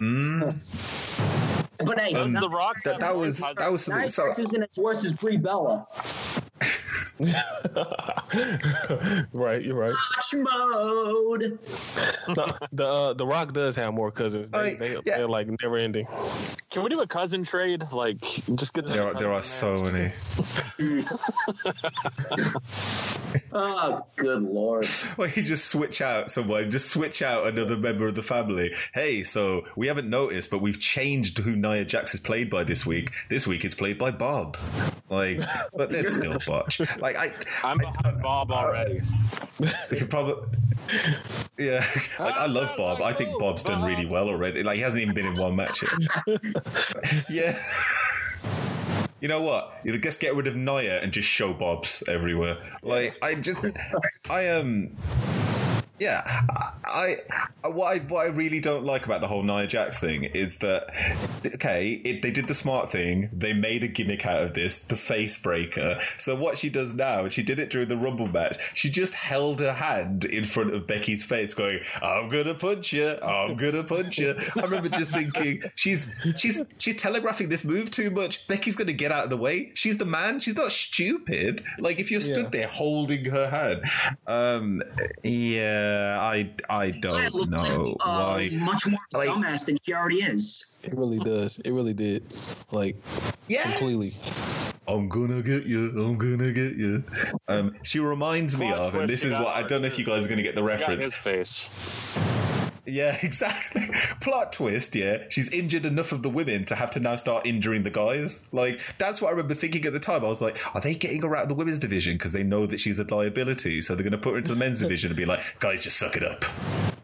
But hey,
Does The Rock
That, that was that was
Nia
so.
Jax isn't as worse as Brie Bella.
right, you're right.
Watch mode.
No, the uh, the Rock does have more cousins. They,
Like,
they,
yeah.
They're like never ending.
Can we do a cousin trade? Like, just get
There are, there are so many.
Oh, good lord.
Well, you just switch out someone, just switch out another member of the family. Hey, so we haven't noticed, but we've changed who Nia Jax is played by this week. This week it's played by Bob. Like, but it's still botch. Like I,
I'm behind Bob already.
we could probably. Yeah, like I love ah, Bob. I think Bob's done really well already. Like he hasn't even been in one match yet. Yeah. You know what? You just get rid of Nia and just show Bobs everywhere. Like I just, I um, Yeah, I, I what I what I really don't like about the whole Nia Jax thing is that okay, it, they did the smart thing. They made a gimmick out of this, the face breaker. So what she does now, and she did it during the Rumble match, she just held her hand in front of Becky's face, going, "I'm gonna punch you. I'm gonna punch you." I remember just thinking, she's she's she's telegraphing this move too much. Becky's gonna get out of the way. She's the man. She's not stupid. Like if you're stood
Yeah.
there holding her hand, um, yeah, I I don't
looked
know
like, uh,
why.
much more
Like-
dumbass than she already is.
It really does. It really did. Like
Yeah,
completely.
I'm gonna get you. I'm gonna get you. Um, she reminds me
Plot
of, and this is what I don't know if you guys are gonna get the
You got
reference.
his face.
Yeah, exactly. Plot twist, yeah. She's injured enough of the women to have to now start injuring the guys. Like, that's what I remember thinking at the time. I was like, are they getting her out of the women's division because they know that she's a liability? So they're going to put her into the men's division and be like, guys, just suck it up.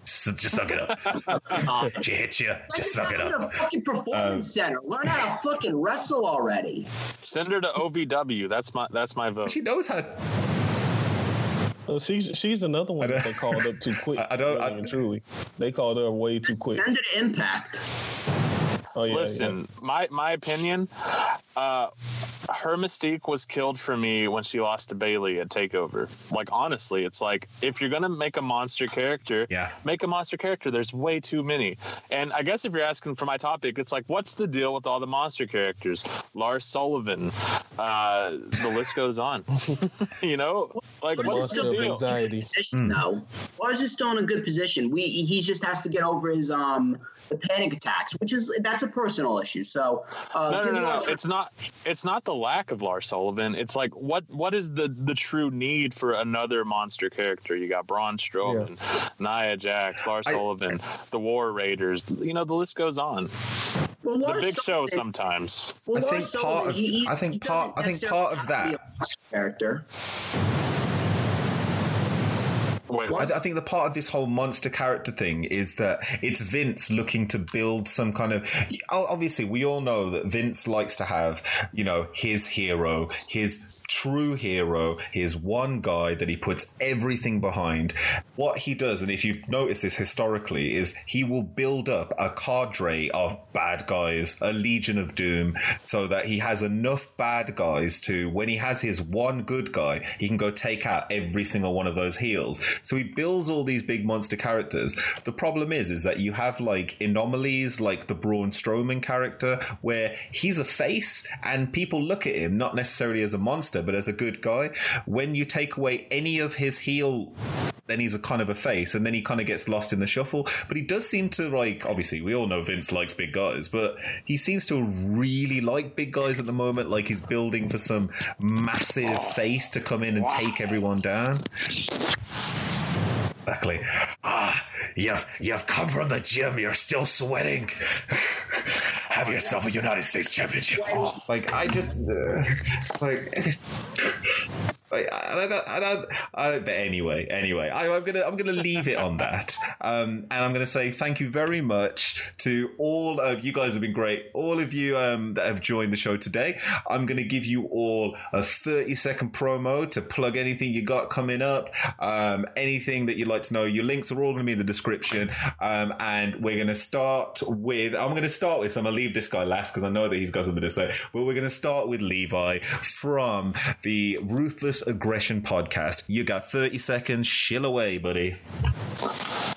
Just, just suck it up. she hits you. Just suck it
Like, in
up.
a fucking performance um, center. Learn how to fucking wrestle already.
Send her to OVW. That's my that's my vote.
She knows how.
Uh, she's she's another one that they called up too quick.
I- I don't-
really
I-
and truly, they called her way too quick.
Send it to Impact.
Oh yeah.
Listen, my my opinion, uh, her mystique was killed for me when she lost to Bayley at Takeover. Like honestly, it's like if you're gonna make a monster character,
Yeah.
make a monster character. There's way too many. And I guess if you're asking for my topic, it's like, what's the deal with all the monster characters? Lars Sullivan, uh, the list goes on. you know, like
But
Yeah.
what's the deal?
anxiety.
Position though. Lars is still in a good position. We he just has to get over his um the panic attacks, which is that's a personal issue. So uh,
no, no, no, no.
Lars-
It's not. It's not the lack of Lars Sullivan. It's like what what is the the true need for another monster character? You got Braun Strowman, Nia Jax, Lars
I-
Sullivan, the War Raiders. You know the list goes on.
well,
The
Lars
Big Show sometimes.
Well,
I think
Sullivan,
part of-
he- he's-
I think
he
part-
doesn't
I think part of
have to be
that-
character.
Wait,
I, I think the part of this whole monster character thing is that it's Vince looking to build some kind of. Obviously, we all know that Vince likes to have, you know, his hero, his true hero, his one guy that he puts everything behind. What he does, and if you've noticed this historically, is he will build up a cadre of bad guys, a legion of doom, so that he has enough bad guys to, when he has his one good guy, he can go take out every single one of those heels. So he builds all these big monster characters. The problem is, is that you have like anomalies, like the Braun Strowman character, where he's a face and people look at him not necessarily as a monster, but as a good guy. When you take away any of his heel then he's a kind of a face, and then he kind of gets lost in the shuffle. But he does seem to like. Obviously, we all know Vince likes big guys, but he seems to really like big guys at the moment. Like he's building for some massive face to come in and take everyone down. Exactly. Ah, you've you've come from the gym. You're still sweating. Have yourself a United States Championship. Like I just uh, like. I I I but anyway, anyway, I, I'm gonna, I'm gonna leave it on that, um, and I'm gonna say thank you very much to all of you guys. Have been great. All of you um, that have joined the show today. I'm gonna give you all a 30 second promo to plug anything you got coming up, um, anything that you'd like to know. Your links are all gonna be in the description, um, and we're gonna start with. I'm gonna start with. So I'm gonna leave this guy last because I know that he's got something to say. But we're gonna start with Levi from the Ruthless Aggression podcast. You got 30 seconds. Shill away, buddy.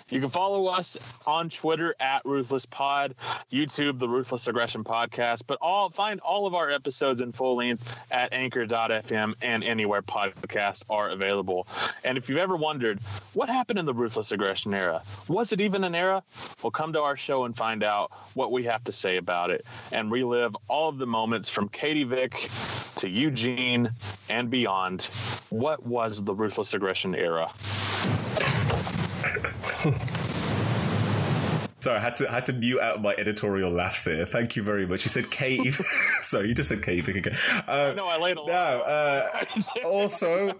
You can follow us on Twitter at Ruthless Pod, YouTube, the Ruthless Aggression Podcast, but all find all of our episodes in full length at anchor.fm and anywhere podcasts are available. And if you've ever wondered what happened in the Ruthless Aggression era, was it even an era? Well, come to our show and find out what we have to say about it and relive all of the moments from Katie Vick to Eugene and beyond. What was the Ruthless Aggression era?
Sorry, I had to I had to mute out my editorial laugh there. Thank you very much. You said Katie. Sorry, you just said Katie again. Uh,
No, I laid a lot.
No. Uh, also,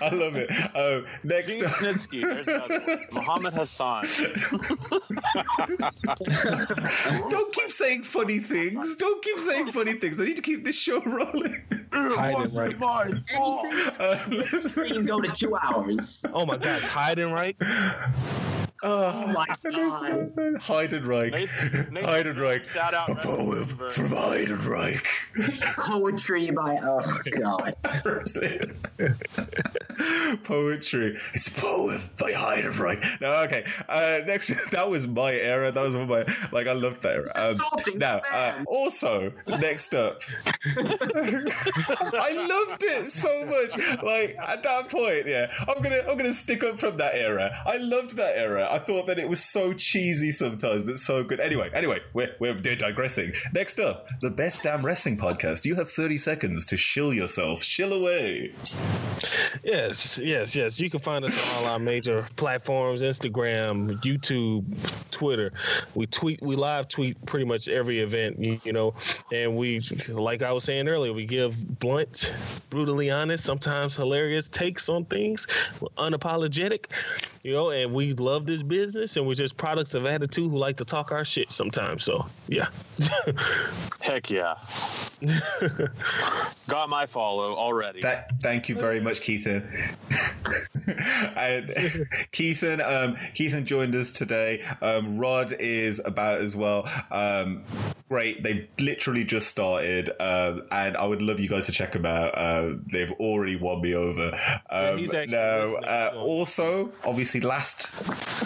I love it. Um, next
Gene
up,
Snitsky, there's. Muhammad Hassan.
don't keep saying funny things. Don't keep saying funny things. I need to keep this show rolling.
Heidenreich.
Anything so you can go to two hours.
Oh my gosh, Heidenreich.
Oh my god.
Heidenreich.
Nathan- Nathan
Heidenreich.
Shout out
A poem
Universe.
from Heidenreich.
Poetry by oh god.
Poetry. It's a poem by Heidenreich. No, okay. Uh, next, that was my era. That was one of my like. I loved that era. Um, now, uh, also next up, I loved it so much. Like at that point, yeah, I'm gonna I'm gonna stick up from that era. I loved that era. I thought that it was so cheesy sometimes, but so good. Anyway, anyway, we're we're digressing. Next up, the best damn wrestling podcast. You have 30 seconds to shill yourself. Shill away.
Yes, yes, yes. You can find us on all our major platforms: Instagram, YouTube, Twitter. We tweet, we live tweet pretty much every event, you, you know. And we, like I was saying earlier, we give blunt, brutally honest, sometimes hilarious takes on things, unapologetic, you know. And we love this business, and we're just products of attitude who like to talk our shit sometimes. So yeah.
Heck yeah. Got my follow already.
That, thank you very much, Keithan. and Keithan, um, Keithan joined us today. Um, Rod is about as well. Um, great. They've literally just started, um, and I would love you guys to check them out. Uh, they've already won me over. Um,
he's actually
now, uh, also, obviously, last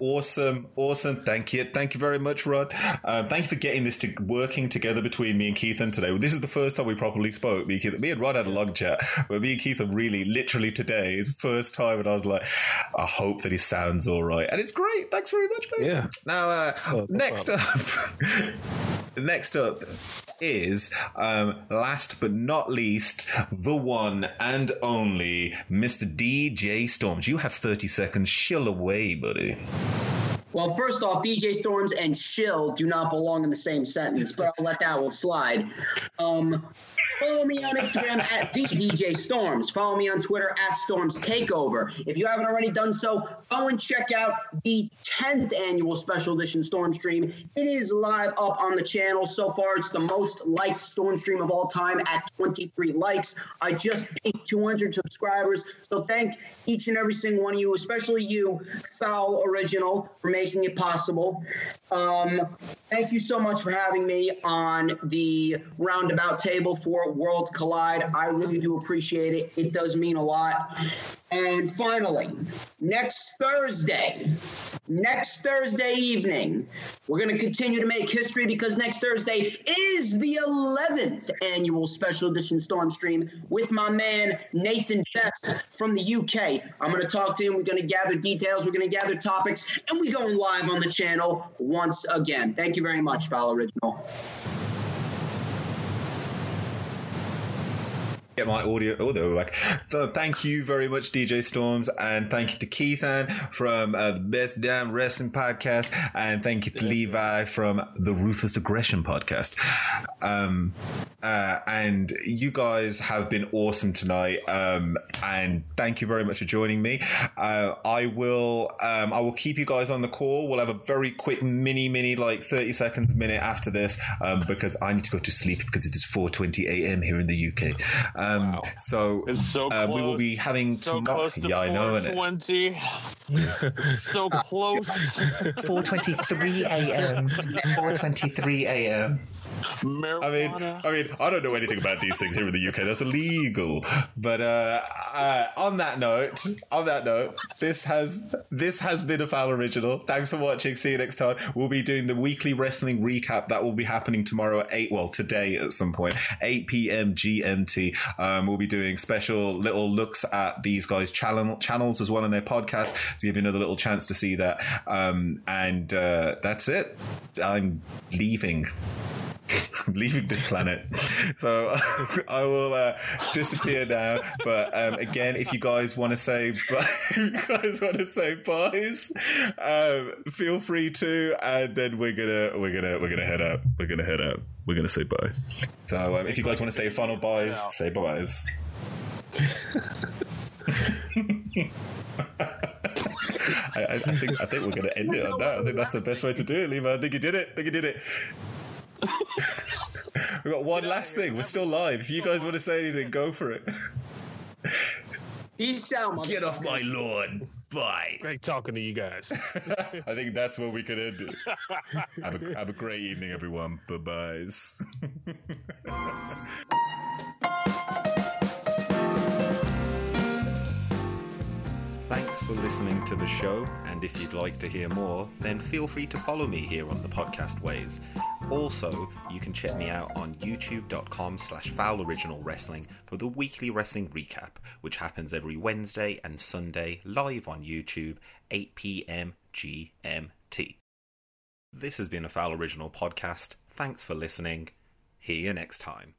Awesome, awesome. Thank you, thank you very much, Rod. Um, thank you for getting this to working together between me and Keithan today. This is the first time we properly spoke. Me, and Keithan, me and Rod had a long chat, but me and Keithan really, literally today is the first time, and I was like, I hope that he sounds all right, and it's great. Thanks very much, mate.
Yeah.
Now, uh,
Oh,
next up, next up is um, last but not least the one and only Mr. DJ Storms. You have thirty seconds. Chill away, buddy.
Well, first off, DJ Storms and Shill do not belong in the same sentence, but I'll let that one slide. Um, follow me on Instagram at the DJ Storms. Follow me on Twitter at Storms Takeover. If you haven't already done so, go and check out the 10th annual special edition Storm Stream. It is live up on the channel. So far, it's the most liked Storm Stream of all time at 23 likes. I just beat 200 subscribers. So thank each and every single one of you, especially you, Foul Original, for making it possible. Um, thank you so much for having me on the roundabout table for Worlds Collide. I really do appreciate it. It does mean a lot. And finally, next Thursday, next Thursday evening, we're going to continue to make history because next Thursday is the 11th annual special edition Storm Stream with my man Nathan Best from the UK. I'm going to talk to him. We're going to gather details. We're going to gather topics, and we're going live on the channel once again. Thank you very much, Foul Original.
Get my audio. Oh, there we're back. So thank you very much, DJ Storms, and thank you to Keithan from uh, the Best Damn Wrestling Podcast, and thank you to Levi from the Ruthless Aggression Podcast. Um, uh, and you guys have been awesome tonight, um, and thank you very much for joining me. Uh, I will, um, I will keep you guys on the call. We'll have a very quick mini, mini, like thirty seconds, minute after this, um, because I need to go to sleep because it is four twenty a.m. here in the UK. Um, So
It's so
uh, we will be having
so
tomorrow-
close to
Yeah, I know, innit?
420. so close.
4:23 a.m. 4:23 a.m. I mean, I mean, I don't know anything about these things here in the UK. That's illegal. But uh, uh, on that note, on that note, this has this has been a foul original. Thanks for watching. See you next time. We'll be doing the weekly wrestling recap that will be happening tomorrow at eight. Well, today at some point, eight p.m. GMT. Um, we'll be doing special little looks at these guys' channel channels as well in their podcast to give you another little chance to see that. Um, and uh, that's it. I'm leaving. I'm leaving this planet. So I will uh, disappear now. But um, again, if you guys want to say, bye, if you guys want to say byes, um, feel free to. And then we're gonna we're gonna we're gonna head out. We're gonna head out. We're gonna say bye. So um, if you guys want to say final byes, say byes. I, I, think I think we're gonna end it on that. I think that's the best way to do it, Lima. I think you did it. I think you did it. We've got one last thing. We're still live. If you guys want to say anything, go for it.
Peace out,
Get off my lawn. Bye.
Great talking to you guys.
I think that's where we could end it. Have a, have a great evening, everyone. Bye byes. Thanks for listening to the show, and if you'd like to hear more, then feel free to follow me here on the podcast ways. Also, you can check me out on youtube.com slash wrestling for the weekly wrestling recap, which happens every Wednesday and Sunday live on YouTube, 8pm GMT. This has been a Foul Original podcast. Thanks for listening. See you next time.